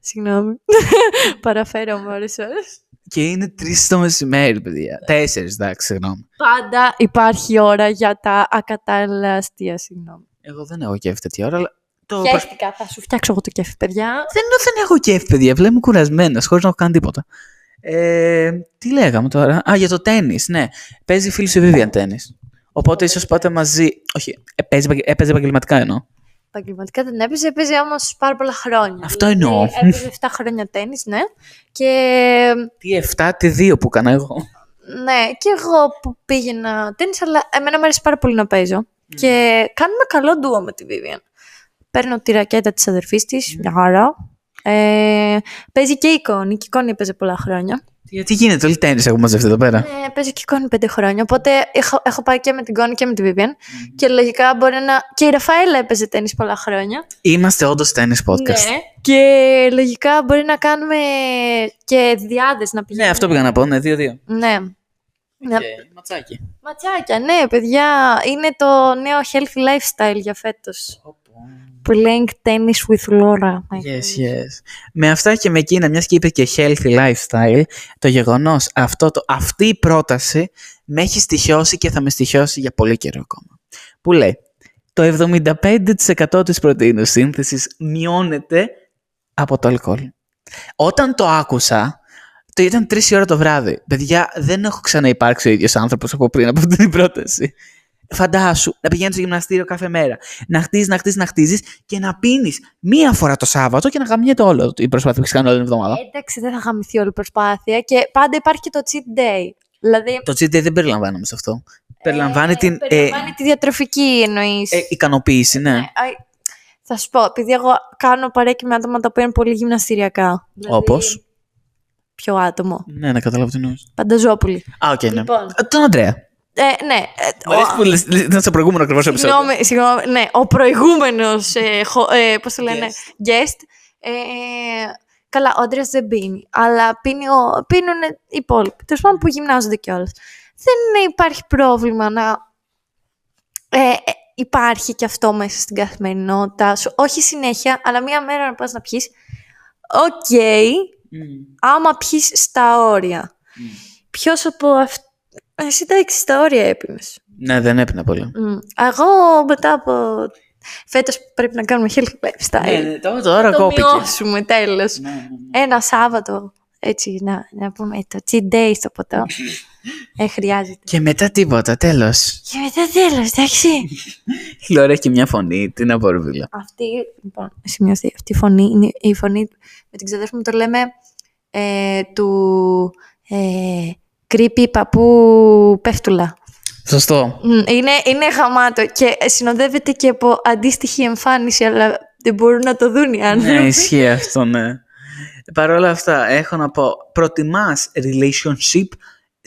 Συγγνώμη. [laughs] Παραφέρομαι ώρες ώρες. Και είναι τρεις το μεσημέρι, παιδιά. Τέσσερις, εντάξει, συγγνώμη. Πάντα υπάρχει ώρα για τα ακατάλληλα αστεία, συγγνώμη. Εγώ δεν έχω κέφι τέτοια ώρα, αλλά. Το... Χαίστηκα, θα σου φτιάξω εγώ το κέφι, παιδιά. Δεν, δεν έχω κέφι, παιδιά. Απλά είμαι κουρασμένος, χωρίς να έχω κάνει τίποτα. Ε, τι λέγαμε τώρα; Α, για το τέννη. Ναι. Παίζει η φίλη σου η Vivian τέννη. Οπότε ίσως πάτε μαζί. Όχι, ε, παίζει, επαγγε- έπαιζε επαγγελματικά εννοώ. Επαγγελματικά δεν έπαιζε, έπαιζε όμως πάρα πολλά χρόνια. Αυτό Δηλαδή, εννοώ. Έπαιζε 7 χρόνια τέννη, ναι. Και Τι 7, τι 2 που έκανα εγώ. ναι, και εγώ που πήγαινα τέννη, αλλά εμένα μου αρέσει πάρα πολύ να παίζω. Και κάνουμε καλό ντουο με τη Vivian. Παίρνω τη ρακέτα της αδερφής της, μια χαρά. Ε, παίζει και η Κόνη, και η Κόνη έπαιζε πολλά χρόνια. Γιατί γίνεται, όλοι τένις έχουν μαζευτεί εδώ πέρα. Ε, παίζει και η Κόνη πέντε χρόνια. Οπότε έχω, έχω πάει και με την Κόνη και με τη Vivian. Και λογικά μπορεί να. Και η Ραφαέλα έπαιζε τένις πολλά χρόνια. Είμαστε όντως τένις podcast. Ναι. Και λογικά μπορεί να κάνουμε και δυάδες να Ναι, πηγαίνουμε. αυτό πήγα να πω, ναι, 2-2. Ναι. Να- Οκ, Ματσάκι. Ματσάκια, ναι, παιδιά. Είναι το νέο healthy lifestyle για φέτος. Playing tennis with Laura. my Yes, friend. yes. Με αυτά και με εκείνα, μιας και είπε και healthy lifestyle, το γεγονός αυτό, το, αυτή η πρόταση με έχει στοιχειώσει και θα με στοιχειώσει για πολύ καιρό ακόμα. Που λέει, το 75% της πρωτεΐνης σύνθεσης μειώνεται από το αλκοόλ. Όταν το άκουσα, το ήταν 3 η ώρα το βράδυ. Παιδιά, δεν έχω ξαναυπάρξει ο ίδιος άνθρωπος από πριν από αυτή την πρόταση. Φαντάσου να πηγαίνεις στο γυμναστήριο κάθε μέρα, να χτίζεις, να χτίζεις, να χτίζεις και να πίνεις μία φορά το Σάββατο και να γαμιέται όλο η προσπάθεια που έχεις κάνει όλη την εβδομάδα. Εντάξει, δεν θα γαμηθεί όλη η προσπάθεια και πάντα υπάρχει και το cheat day. Δηλαδή, Το cheat day δεν περιλαμβάνομαι σε αυτό. περιλαμβάνει την ε, περιλαμβάνει τη διατροφική εννοείς. ε, ικανοποίηση, ναι. Ε, αι, θα σου πω, επειδή εγώ κάνω παρέκει με άτομα τα οποία είναι πολύ γυμναστηριακά. Δηλαδή, Όπως; Ποιο άτομο. Ναι, να καταλάβω τι εννοείς. Πανταζόπουλη. Α, οκ, ναι. Λοιπόν. Ε, Τον Αντρέα. Ε, ναι. ε, Μου αρέσει που λες- λες- ήταν στο προηγούμενο ακριβώς επεισόδιο. Συγγνώμη, συγγνώμη, ναι, ο προηγούμενος, ε, χω- ε, πώς το λένε, guest. Ε, καλά, ο Αντρέας δεν πίνει, αλλά πίνει ο, πίνουν οι υπόλοιποι, τέλος πάντων που γυμνάζονται κιόλας. Δεν υπάρχει πρόβλημα να ε, ε, υπάρχει και αυτό μέσα στην καθημερινότητα σου. Όχι συνέχεια, αλλά μία μέρα να πας να πιείς. Οκ, άμα πιείς στα όρια. Ποιος από αυτό... Εσύ εντάξει, στα όρια έπινες. Ναι, δεν έπινα πολύ. Μμ. Εγώ μετά από. Φέτος πρέπει να κάνουμε healthy lifestyle. Ναι, ναι, τώρα, τώρα το κόπηκε. μειώσουμε τέλος. Ναι, ναι, ναι. Ένα Σάββατο έτσι να, να πούμε το cheat day στο ποτό. [laughs] ε, χρειάζεται. Και μετά τίποτα, τέλος. Και μετά τέλος, εντάξει. [laughs] Η Λόρα έχει και μια φωνή, τι να πω, ρε φίλε. αυτή, λοιπόν, σημειώστε, αυτή η φωνή είναι η φωνή με την ξαδέρφη μου το λέμε ε, του ε, creepy παππού πέφτουλα. Σωστό. Μμ, Είναι, είναι γαμάτο και συνοδεύεται και από αντίστοιχη εμφάνιση, αλλά δεν μπορούν να το δουν οι άνθρωποι. Ναι, ισχύει αυτό, ναι. Παρ' όλα αυτά, έχω να πω, προτιμάς relationship,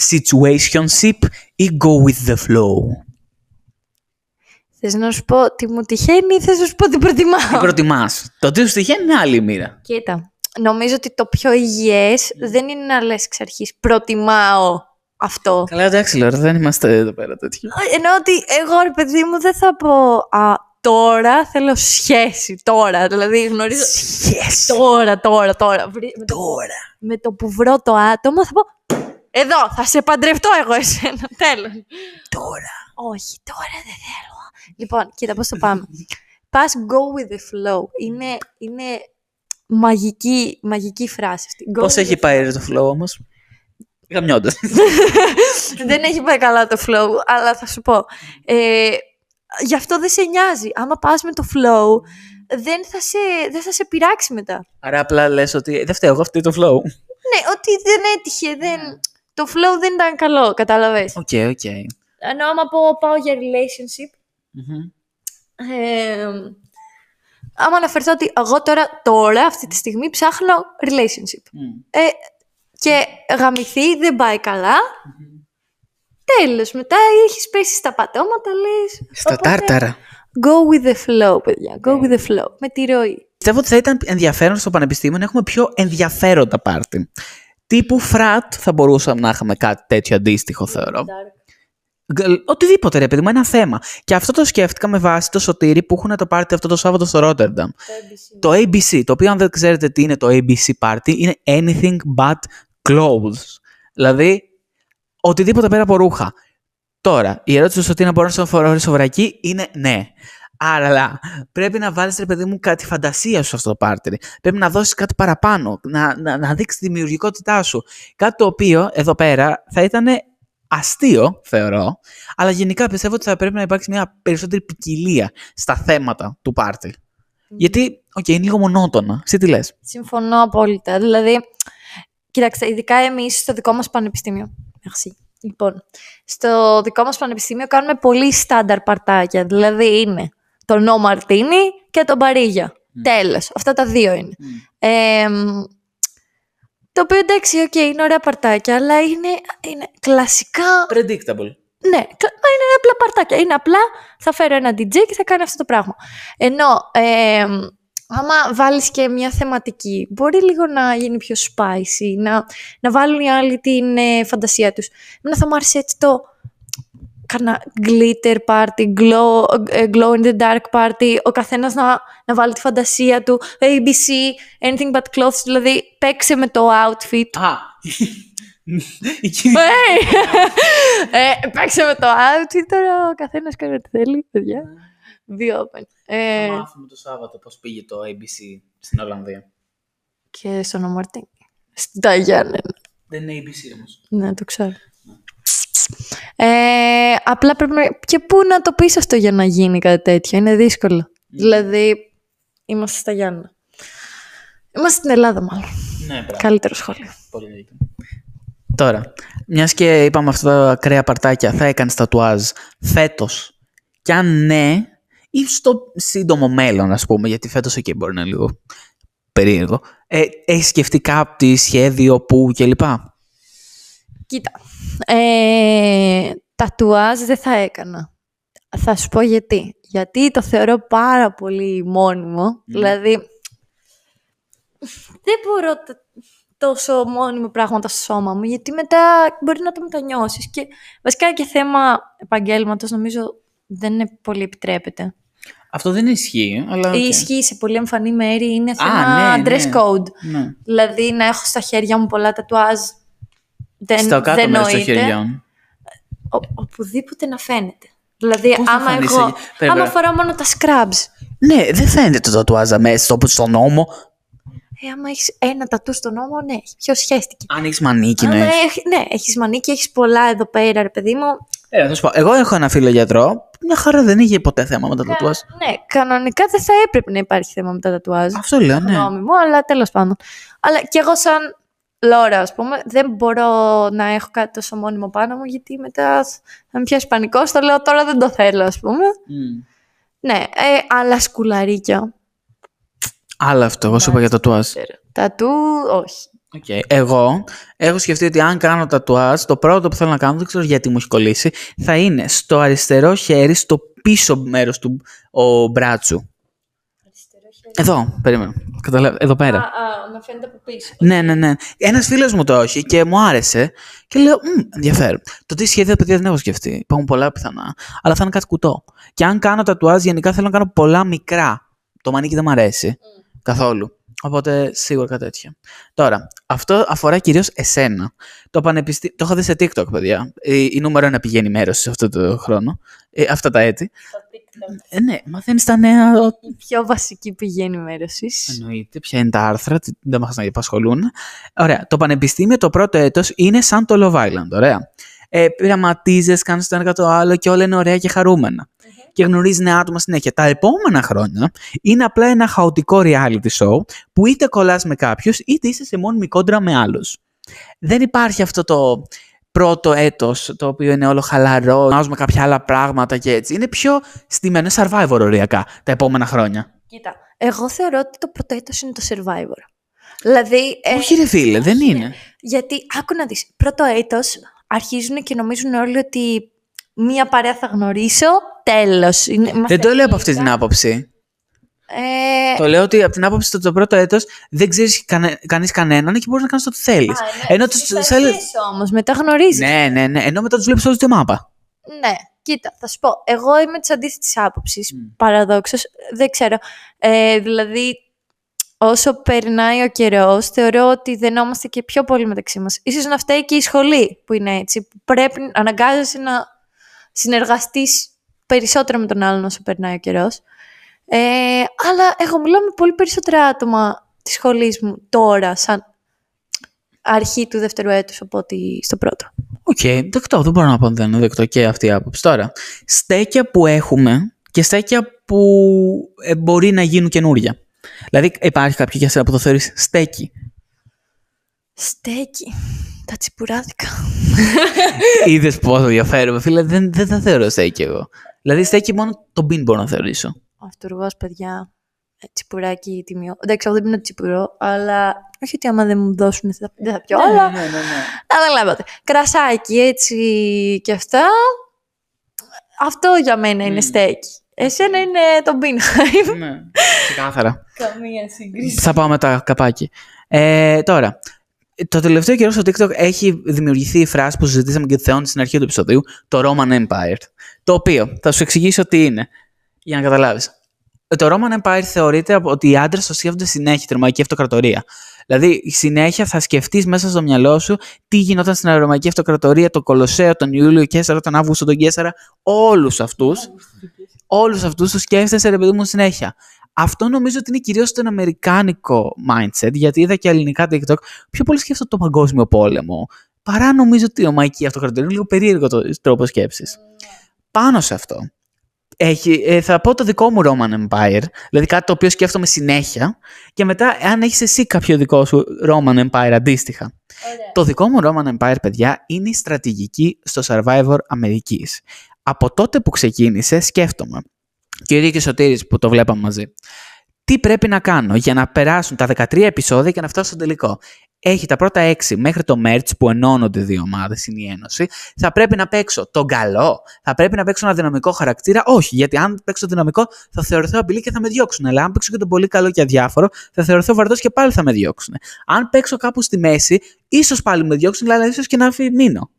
situationship ή go with the flow; Θες να σου πω τι μου τυχαίνει ή θες να σου πω τι Τι προτιμάω. προτιμάς; Το τι σου τυχαίνει είναι άλλη μοίρα. Κοίτα, νομίζω ότι το πιο υγιές δεν είναι να λες εξ αρχής προτιμάω αυτό. Καλά, εντάξει, Λόρα, δεν είμαστε εδώ πέρα τέτοιο. Ενώ ότι εγώ ρε παιδί μου δεν θα πω α, τώρα θέλω σχέση, τώρα. Δηλαδή γνωρίζω Yes. τώρα, τώρα, τώρα. Βρει- Με το, Τώρα. με το που βρω το άτομο θα πω εδώ, θα σε παντρευτώ εγώ εσένα, [laughs] τέλος. Τώρα. Όχι, τώρα δεν θέλω. Λοιπόν, κοίτα πώς το πάμε. Πας go with the flow. Είναι, είναι μαγική, μαγική φράση αυτή. Go Πώς with έχει the πάει ρε, το flow όμως; Γαμιώντας. [laughs] δεν έχει πάει καλά το flow, αλλά θα σου πω. Ε, γι' αυτό δεν σε νοιάζει. Άμα πας με το flow, δεν θα σε, δεν θα σε πειράξει μετά. Άρα απλά λες ότι δεν φταίω, εγώ φταίω το flow. Ναι, ότι δεν έτυχε, δεν... το flow δεν ήταν καλό, κατάλαβες. Οκ, οκ. Ενώ άμα πω, πάω για relationship, Μμμ. ε, άμα αναφερθώ ότι εγώ τώρα, τώρα, αυτή τη στιγμή ψάχνω relationship. Μμ. Ε, και γαμηθεί, δεν πάει καλά. Τέλος, μετά έχεις πέσει στα πατώματα, λες. Στα οπότε, τάρταρα. Go with the flow, παιδιά. Go with the flow. Με τη ροή. Πιστεύω ότι θα ήταν ενδιαφέρον στο πανεπιστήμιο να έχουμε πιο ενδιαφέροντα πάρτι. Τύπου φρατ θα μπορούσαμε να είχαμε κάτι τέτοιο αντίστοιχο, θεωρώ. Γκ- Οτιδήποτε ρε παιδί μου, ένα θέμα. Και αυτό το σκέφτηκα με βάση το σωτήρι που έχουν το πάρτι αυτό το Σάββατο στο Ρότερνταμ. Το ABC, το οποίο αν δεν ξέρετε τι είναι το ABC party, είναι anything but clothes. Δηλαδή, οτιδήποτε πέρα από ρούχα. Τώρα, η ερώτηση του Σωτή να μπορώ να φορέσω βρακί είναι ναι. Άρα, πρέπει να βάλεις, ρε παιδί μου, κάτι φαντασία σου σε αυτό το πάρτι. Πρέπει να δώσεις κάτι παραπάνω, να, να, να δείξεις τη δημιουργικότητά σου. Κάτι το οποίο, εδώ πέρα, θα ήταν αστείο, θεωρώ, αλλά γενικά πιστεύω ότι θα πρέπει να υπάρξει μια περισσότερη ποικιλία στα θέματα του πάρτι. Γιατί, οκ, είναι λίγο μονότονα. Εσύ τι λες; Συμφωνώ απόλυτα. Δηλαδή, κοιτάξτε, ειδικά εμείς στο δικό μας πανεπιστήμιο. Merci. Λοιπόν, στο δικό μας πανεπιστήμιο κάνουμε πολύ στάνταρ παρτάκια. Δηλαδή είναι το no Martini και το μπαρίγια. Τέλος. Αυτά τα δύο είναι. Ε, μ, το οποίο εντάξει, οκ, είναι ωραία παρτάκια, αλλά είναι, είναι κλασικά Predictable. ναι, κλα- μα είναι απλά παρτάκια. Είναι απλά θα φέρω ένα DJ και θα κάνει αυτό το πράγμα. Ενώ ε, άμα βάλεις και μια θεματική, μπορεί λίγο να γίνει πιο spicy, να, να βάλουν οι άλλοι την ε, φαντασία τους. Εμένα θα μου άρεσε έτσι το κάνα glitter party, glow, ε, glow in the dark party, ο καθένας να, να βάλει τη φαντασία του, ABC, anything but clothes, δηλαδή παίξε με το outfit. Α. [laughs] Εκείνη- Hey! [laughs] ε, παίξε με το outfit τώρα, ο καθένας κάνει ό,τι θέλει, παιδιά. Δύο open. Ε, Θα μάθουμε το Σάββατο πώς πήγε το ABC στην Ολλανδία. και στον Ομαρτίν. Στα Γιάννενα. Δεν είναι ABC όμως. Ναι, το ξέρω. Ε, απλά πρέπει να... Και πού να το πεις αυτό για να γίνει κάτι τέτοιο. Είναι δύσκολο. Δηλαδή, είμαστε στα Γιάννενα. Είμαστε στην Ελλάδα μάλλον. Ναι, πράγμα. Καλύτερο σχόλιο. Πολύ δίκιο. Τώρα, μιας και είπαμε αυτά τα ακραία παρτάκια, θα έκανες τατουάζ φέτος. Και αν ναι, ή στο σύντομο μέλλον, ας πούμε, γιατί φέτος εκεί μπορεί να είναι λίγο περίεργο. Ε, έχεις σκεφτεί κάτι σχέδιο, πού κλπ. Κοίτα. Ε, τατουάζ δεν θα έκανα. Θα σου πω γιατί. Γιατί το θεωρώ πάρα πολύ μόνιμο. Δηλαδή, δεν μπορώ τα- τόσο μόνιμο πράγματα στο σώμα μου, γιατί μετά μπορεί να το μετανιώσεις. Και βασικά και θέμα επαγγέλματος νομίζω δεν είναι πολύ επιτρέπεται. Αυτό δεν ισχύει, αλλά. οκ. Η ισχύει σε πολύ εμφανή μέρη είναι θέμα Α, ναι, dress ναι. code. Ναι. Δηλαδή να έχω στα χέρια μου πολλά τατουάζ δεν, Στο κάτω δεν μέρος των νοείται. χεριών. Ο, οπουδήποτε να φαίνεται. Δηλαδή, Πώς θα άμα φανείς εγώ. εκεί; Πρέπει Άμα να- φοράω μόνο τα scrubs. Ναι, δεν φαίνεται το τατουάζ μέσα στο, στον ώμο. Ε, άμα έχεις ένα τατού στον ώμο, ναι, ποιος χέστηκε. Αν έχεις μανίκι, Άμα ναι. έχ- ναι, έχεις μανίκι, έχεις πολλά εδώ πέρα, ρε παιδί μου. Ε, θα σου πω, εγώ έχω ένα φίλο γιατρό. Μια χαρά δεν είχε ποτέ θέμα με τα τατουάζ. Ναι, κανονικά δεν θα έπρεπε να υπάρχει θέμα με τα τατουάζ. Αυτό λέω, ναι. Γνώμη μου, αλλά τέλος πάντων. Αλλά κι εγώ, σαν Λόρα, ας πούμε, δεν μπορώ να έχω κάτι τόσο μόνιμο πάνω μου, γιατί μετά θα με πιάσει πανικός. Το λέω τώρα δεν το θέλω, ας πούμε. Μμ. Ναι, ε, άλλα σκουλαρίκια. Άλλο αυτό, εγώ σου είπα για τατουάζ. Τατού, όχι. Οκ. Εγώ έχω σκεφτεί ότι αν κάνω τατουάζ, το πρώτο που θέλω να κάνω, δεν ξέρω γιατί μου έχει κολλήσει, θα είναι στο αριστερό χέρι, στο πίσω μέρος του ο μπράτσου. Εδώ, περίμενα. Καταλάβει, εδώ πέρα. Α, α, να φαίνεται από πίσω. Ναι, ναι, ναι. Ένας φίλος μου το έχει και μου άρεσε και λέω: Μμ, ενδιαφέρον. Το τι σχέδιο, παιδιά, δεν έχω σκεφτεί. Υπάρχουν πολλά πιθανά. Αλλά θα είναι κάτι κουτό. Και αν κάνω τατουάζ, γενικά θέλω να κάνω πολλά μικρά. Το μανίκι δεν μου αρέσει καθόλου. Οπότε σίγουρα κάτι τέτοιο. Τώρα, αυτό αφορά κυρίως εσένα. Το πανεπιστήμιο. Το έχω δει σε TikTok, παιδιά. Η, η νούμερο ένα πηγαίνει μέρος σε αυτό το χρόνο. Ε, αυτά τα έτη. Ε, ναι, μαθαίνεις τα νέα Η πιο βασική πηγή ενημέρωση. Εννοείται, ποια είναι τα άρθρα, τι- δεν μας να απασχολούν. Ωραία, το πανεπιστήμιο το πρώτο έτος είναι σαν το Love Island, ωραία. Ε, πειραματίζεις, κάνεις το ένα κατά το άλλο και όλα είναι ωραία και χαρούμενα. και γνωρίζεις νέα άτομα συνέχεια. Τα επόμενα χρόνια είναι απλά ένα χαοτικό reality show που είτε κολλάς με κάποιους είτε είσαι σε μόνιμη κόντρα με άλλους. Δεν υπάρχει αυτό το πρώτο έτος το οποίο είναι όλο χαλαρό, βάζουμε κάποια άλλα πράγματα και έτσι. Είναι πιο στημένο survivor οριακά τα επόμενα χρόνια. Κοίτα, εγώ θεωρώ ότι το πρώτο έτος είναι το Survivor. Δηλαδή, ε, Όχι ρε φίλε, δεν είναι. γιατί, άκου να δεις, πρώτο έτος αρχίζουν και νομίζουν όλοι ότι μία παρέα θα γνωρίσω, τέλος. Είναι, Δεν το λέω από αυτή την άποψη. Ε, Το λέω ότι από την άποψη ότι το πρώτο έτος δεν ξέρεις κανε, κανείς κανέναν και μπορείς να κάνεις ό,τι θέλεις. Ενώ τους- Στις σε άλλες- αρχές όμως, μετά γνωρίζεις. Ναι, ναι, ναι. Ενώ μετά τους βλέπεις όλους τη μάπα. Ναι, κοίτα, θα σου πω. Εγώ είμαι της αντίθετης άποψης. Μμ. Παραδόξως. Δεν ξέρω. Ε, δηλαδή, όσο περνάει ο καιρός, θεωρώ ότι δενόμαστε και πιο πολύ μεταξύ μας. Ίσως να φταίει και η σχολή που είναι έτσι. που Πρέπει να αναγκάζεσαι να συνεργαστείς περισσότερο με τον άλλον όσο περνάει ο καιρός. Ε, αλλά εγώ μιλάω με πολύ περισσότερα άτομα της σχολής μου τώρα, σαν αρχή του δεύτερου έτους, από ότι στο πρώτο. Οκ, δεκτό. Δεν μπορώ να πω ότι δεν είναι δεκτό και αυτή η άποψη. Τώρα, στέκια που έχουμε και στέκια που ε, μπορεί να γίνουν καινούρια. Δηλαδή, υπάρχει κάποιο για σένα που το θεωρείς στέκι; Στέκι. Τα τσιπουράδικα. [laughs] Είδες πόσο διαφέρομαι, φίλε. Δεν, δεν θα θεωρώ στέκι εγώ. Δηλαδή, στέκι μόνο τον μπιν μπορώ να θεωρήσω. Αυτούργος, παιδιά. ε, Τσιπουράκι τιμιό. Εντάξει, εγώ δεν πίνω τσιπουρό, αλλά όχι ότι άμα δεν μου δώσουν θα- δεν θα πιω, αλλά ναι, ναι, ναι. καταλάβατε. Κρασάκι, έτσι και αυτά. Αυτό για μένα είναι Μμμ. στέκι. Εσένα είναι το Μπίνχαϊμ. ναι. Ξεκάθαρα. Καμία σύγκριση. Θα πάω μετά καπάκι. Ε, τώρα, το τελευταίο καιρό στο TikTok έχει δημιουργηθεί η φράση που συζητήσαμε και τη Θεόν στην αρχή του επεισοδίου, το Roman Empire. Το οποίο θα σου εξηγήσω τι είναι, για να καταλάβεις. Το Roman Empire θεωρείται από- ότι οι άντρες το σκέφτονται συνέχεια τη Ρωμαϊκή Αυτοκρατορία. Δηλαδή, συνέχεια θα σκεφτείς μέσα στο μυαλό σου τι γινόταν στην Ρωμαϊκή Αυτοκρατορία, τον Κολοσσέο, τον Ιούλιο Κέσσαρα, τον Αύγουστο, τον Κέσσαρα, όλους αυτούς. Όλους αυτούς τους σκέφτεσαι, ρε παιδί μου, συνέχεια. Αυτό νομίζω ότι είναι κυρίως το αμερικάνικο mindset, γιατί είδα και ελληνικά TikTok. Πιο πολύ σκέφτομαι τον Παγκόσμιο Πόλεμο. Παρά νομίζω ότι η Ρωμαϊκή Αυτοκρατορία είναι λίγο περίεργο το τρόπο σκέψης. Πάνω σε αυτό. Έχει, ε, θα πω το δικό μου Roman Empire, δηλαδή κάτι το οποίο σκέφτομαι συνέχεια και μετά αν έχεις εσύ κάποιο δικό σου Roman Empire αντίστοιχα. Το δικό μου Roman Empire, παιδιά, είναι η στρατηγική στο Survivor Αμερικής. Από τότε που ξεκίνησε, σκέφτομαι, και ο ίδιο και ο Σωτήρης που το βλέπαμε μαζί, τι πρέπει να κάνω για να περάσουν τα 13 επεισόδια και να φτάσω στο τελικό. Έχει τα πρώτα 6 μέχρι το Merch που ενώνονται δύο ομάδες, είναι η Ένωση. Θα πρέπει να παίξω τον καλό, θα πρέπει να παίξω ένα δυναμικό χαρακτήρα. Όχι, γιατί αν παίξω δυναμικό θα θεωρηθώ απειλή και θα με διώξουν. Αλλά αν παίξω και τον πολύ καλό και αδιάφορο, θα θεωρηθώ βαρδός και πάλι θα με διώξουν. Αν παίξω κάπου στη μέση, ίσως πάλι με διώξουν, αλλά ίσως και να φυ- μείνω.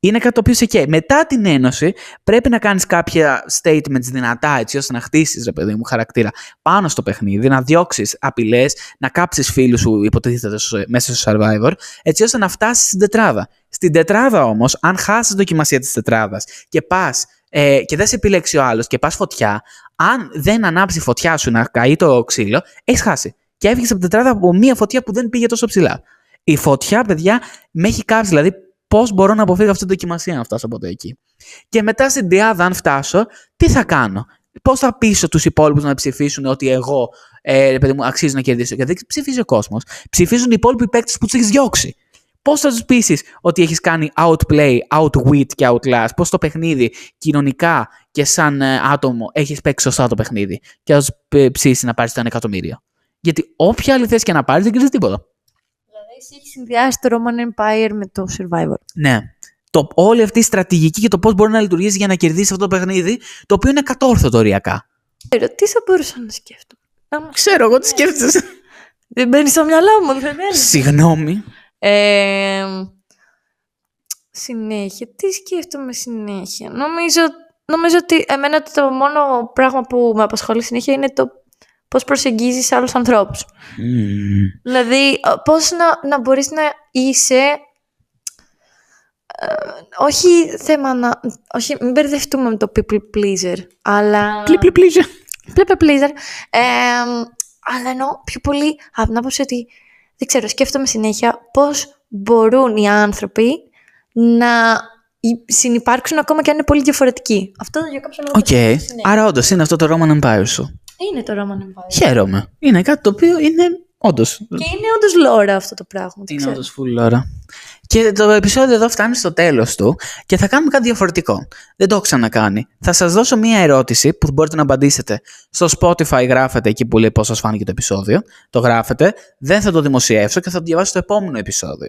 Είναι κάτι το οποίο σε καίει. Μετά την ένωση, πρέπει να κάνεις κάποια statements δυνατά, έτσι ώστε να χτίσεις, ρε παιδί μου, χαρακτήρα πάνω στο παιχνίδι, να διώξεις απειλές, να κάψεις φίλους σου, υποτίθεται στο- μέσα στο survivor, έτσι ώστε να φτάσεις στην τετράδα. Στην τετράδα όμως, αν χάσεις δοκιμασία της τετράδας και πας ε, και δεν σε επιλέξει ο άλλος και πας φωτιά, αν δεν ανάψει η φωτιά σου να καεί το ξύλο, έχεις χάσει. Και έφυγες από την τετράδα από μία φωτιά που δεν πήγε τόσο ψηλά. Η φωτιά, παιδιά, με έχει κάψει. Δηλαδή, πώς μπορώ να αποφύγω αυτή τη δοκιμασία να φτάσω από το εκεί. Και μετά στην τριάδα, αν φτάσω, τι θα κάνω; Πώς θα πείσω τους υπόλοιπους να ψηφίσουν ότι εγώ ε, ρε παιδί μου, αξίζει να κερδίσω; Γιατί δεν ψηφίζει ο κόσμος. Ψηφίζουν οι υπόλοιποι παίκτες που τους έχεις διώξει. Πώς θα τους πείσει ότι έχεις κάνει outplay, outwit και outlast; Πώς το παιχνίδι κοινωνικά και σαν ε, άτομο έχεις παίξει σωστά το παιχνίδι; Και θα τους ψήσει να πάρεις το 1 εκατομμύριο. Γιατί όποια άλλη θέση και να πάρεις δεν κερδίζεις τίποτα. Δηλαδή, εσύ έχεις συνδυάσει το Roman Empire με το Survivor. Ναι. Το, όλη αυτή η στρατηγική και το πώς μπορεί να λειτουργήσει για να κερδίσεις αυτό το παιχνίδι, το οποίο είναι κατόρθωτο οριακά. Ξέρω, τι θα μπορούσα να σκέφτομαι. Άμα Ξέρω, εγώ τι σκέφτεσαι. [laughs] δεν μπαίνει στο μυαλό μου, δεν είναι. Συγγνώμη. Ε, συνέχεια. Τι σκέφτομαι συνέχεια. Νομίζω, νομίζω ότι εμένα το μόνο πράγμα που με απασχολεί συνέχεια είναι το πώς προσεγγίζεις άλλους ανθρώπους. Δηλαδή, ο- πώς να, να μπορείς να είσαι... ε, όχι θέμα να... Όχι, μην μπερδευτούμε με το people pleaser, αλλά... Πλη, πλη, πλήζε. People pleaser. Ε, αλλά εννοώ πιο πολύ από την άποψη ότι δεν ξέρω, σκέφτομαι συνέχεια πώς μπορούν οι άνθρωποι να συνυπάρξουν ακόμα και αν είναι πολύ διαφορετικοί. Αυτό για κάποιο λόγο. Οκ. θα συνεχίσει. Ναι. Άρα, όντως είναι αυτό το Roman Empire σου. Είναι το Roman Empire. Χαίρομαι. Είναι κάτι το οποίο είναι όντως. Και είναι όντως Λόρα αυτό το πράγμα. το Είναι ξέρω. όντως full Λόρα. Και το επεισόδιο εδώ φτάνει στο τέλος του και θα κάνουμε κάτι διαφορετικό. Δεν το έχω ξανακάνει. Θα σας δώσω μία ερώτηση που μπορείτε να απαντήσετε. Στο Spotify γράφετε εκεί που λέει πώς σας φάνηκε το επεισόδιο. Το γράφετε. Δεν θα το δημοσιεύσω και θα το διαβάσω στο επόμενο επεισόδιο.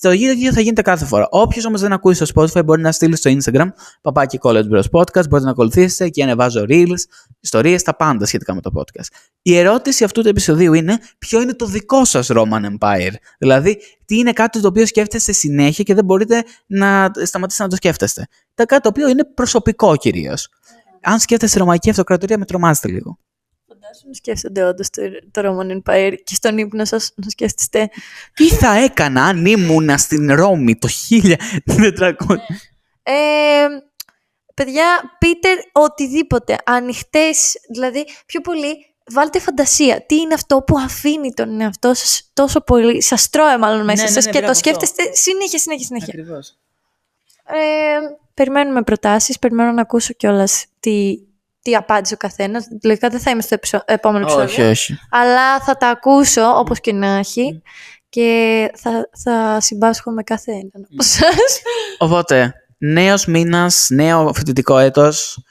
Το ίδιο θα γίνεται κάθε φορά. Όποιος όμως δεν ακούει στο Spotify μπορεί να στείλει στο Instagram παπάκι College Bros Podcast. Μπορείτε να ακολουθήσετε και ανεβάζω reels, ιστορίες, τα πάντα σχετικά με το podcast. Η ερώτηση αυτού του επεισοδίου είναι ποιο είναι το δικό σας Roman Empire; Δηλαδή, τι είναι κάτι το οποίο σκέφτεστε συνέχεια και δεν μπορείτε να σταματήσετε να το σκέφτεστε; Τα κάτι το οποίο είναι προσωπικό κυρίως. Αν σκέφτεστε Ρωμαϊκή Αυτοκρατορία, με τρομάζετε λίγο. Φαντάζομαι σκέφτονται όντως το, το Roman Empire και στον ύπνο σας να σκέφτεστε. Τι θα έκανα αν ήμουνα στην Ρώμη το 1400. Ε, παιδιά, πείτε οτιδήποτε. Ανοιχτές, δηλαδή πιο πολύ βάλτε φαντασία. Τι είναι αυτό που αφήνει τον εαυτό σας τόσο πολύ. Σας τρώει μάλλον μέσα ναι, σας ναι, και μπράβο, το σκέφτεστε συνέχεια, συνέχεια, συνέχεια. Ακριβώς. Ε, περιμένουμε προτάσεις, περιμένω να ακούσω κιόλας τι, τι απάντησε ο καθένας. Λογικά δεν θα είμαι στο επεισο- επόμενο επεισόδιο. Όχι, όχι. Αλλά θα τα ακούσω όπως και να έχει και θα, θα συμπάσχω με κάθε έναν από εσάς. Οπότε, νέος μήνας, νέο φοιτητικό έτος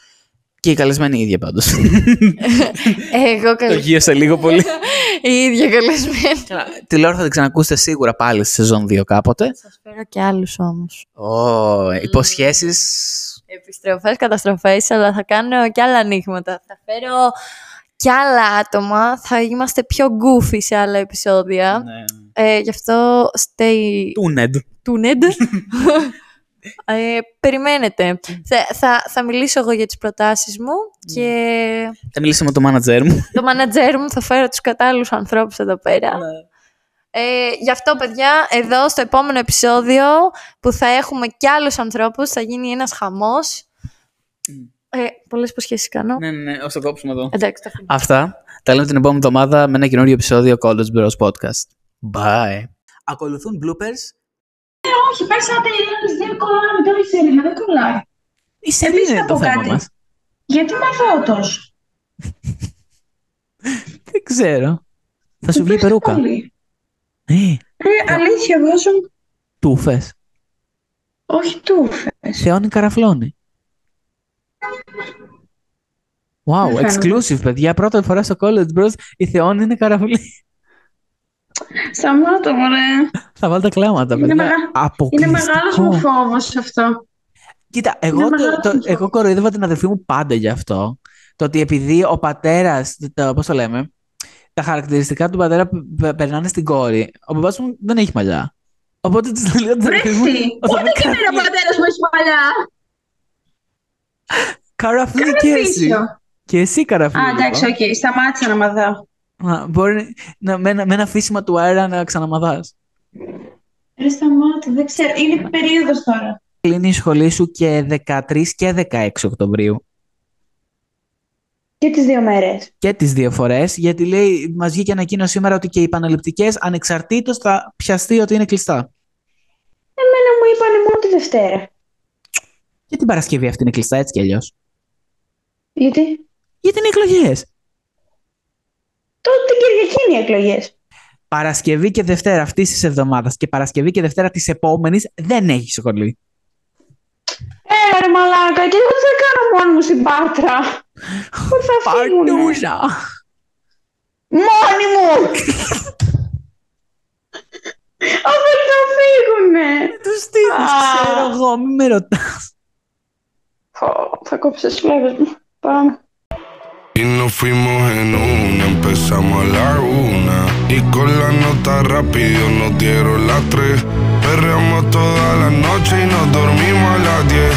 και οι καλεσμένοι οι ίδιοι πάντως. [laughs] Εγώ το καλή. γύρω λίγο πολύ. [laughs] Η ίδια καλεσμένη. Τη Λόρα θα την ξανακούσετε σίγουρα πάλι στη σεζόν 2 κάποτε. Σας φέρω και άλλους όμως. Ω, υποσχέσεις. Επιστροφές, καταστροφές, αλλά θα κάνω και άλλα ανοίγματα. Θα φέρω και άλλα άτομα. Θα είμαστε πιο goofy σε άλλα επεισόδια. Ναι. Ε, γι' αυτό stay Τούνεντ. tuned. [laughs] ε, περιμένετε. Θα, θα, θα μιλήσω εγώ για τις προτάσεις μου και Θα μιλήσω με το μάνατζέρ μου. το μάνατζέρ μου θα φέρω τους κατάλληλους ανθρώπους εδώ πέρα. Ε, γι' αυτό, παιδιά, εδώ στο επόμενο επεισόδιο που θα έχουμε κι άλλους ανθρώπους, θα γίνει ένας χαμός. Ε, πολλές υποσχέσεις κάνω. ναι, ναι, ναι, ως το κόψουμε εδώ. Εντάξει, τα αφήνω. Αυτά. Τα λέμε την επόμενη εβδομάδα με ένα καινούριο επεισόδιο College Bros Podcast. Bye. Ακολουθούν bloopers. Όχι, πες σαν τελειώνεις δύο κολλάνε, τώρα η Σελίνα δεν κολλάει. Η Σελήνη Επίσης είναι να το πω θέμα κάτι. μας. Γιατί μαθότος. [laughs] Δεν ξέρω. Θα σου βγει η περούκα. Ε, Ρε, αλήθεια, βάζω... τούφες. Όχι τούφες. Θεόνι καραφλώνει. Wow, Δεν exclusive, παιδιά. Πρώτη φορά στο College Bros η Θεόνι είναι καραφλή. Σταμάτω, μωρέ. Θα βάλω τα κλάματα, Είναι παιδιά. μεγα- Είναι Αποκλειστικό. μεγάλος μου φόβος αυτό. Κοίτα, εγώ, Είναι το, μεγάλος το, μου φόβος. εγώ κοροϊδεύα την αδερφή μου πάντα γι' αυτό. Το ότι επειδή ο πατέρας, πώς το λέμε, τα χαρακτηριστικά του πατέρα πε- πε- περνάνε στην κόρη. Ο παπάς μου δεν έχει μαλλιά. Οπότε της λέω την αδερφή μου. Βρέστη, «Θα με πότε και εμένα ο καραφλεί- πατέρας μου έχει παλιά. Καραφλή και εσύ. Πίσω. Και εσύ καραφλή. Α, εντάξει, λοιπόν. οκ, σταμάτησα να μαθάω. Α, Μπορεί να, με, ένα, με ένα φύσιμα του αέρα να ξαναμαθάς. Ρε, σταμάτα, δεν ξέρω. Είναι περίοδος τώρα. Κλείνει η σχολή σου και 13 και 16 Οκτωβρίου. Και τις δύο μέρες. Και τις δύο φορές, γιατί λέει, μας βγήκε ανακοίνωση σήμερα ότι και οι επαναληπτικές ανεξαρτήτως θα πιαστεί ότι είναι κλειστά. Εμένα μου είπανε μόνο τη Δευτέρα. Και την Παρασκευή αυτή είναι κλειστά έτσι κι αλλιώς. Γιατί; Γιατί είναι εκλογές. τότε την Κυριακή είναι οι εκλογές. Παρασκευή και Δευτέρα αυτής της εβδομάδας και Παρασκευή και Δευτέρα της επόμενης δεν έχει σχολή. Ε, ρε μαλάκα, και εγώ τι θα κάνω μόνο μου στην Πάτρα. Πού θα φύγουνε. Παρτούζα! Μόνοι μου! Αφού θα φύγουνε. Του τύπου, Α. ξέρω εγώ, μην με ρωτά. Πω, Θα κόψω τις φλέβες μου. Πάμε. Y nos fuimos en una, empezamos a la una. Y con la nota rápido nos dieron las tres. Perreamos toda la noche y nos dormimos a las diez.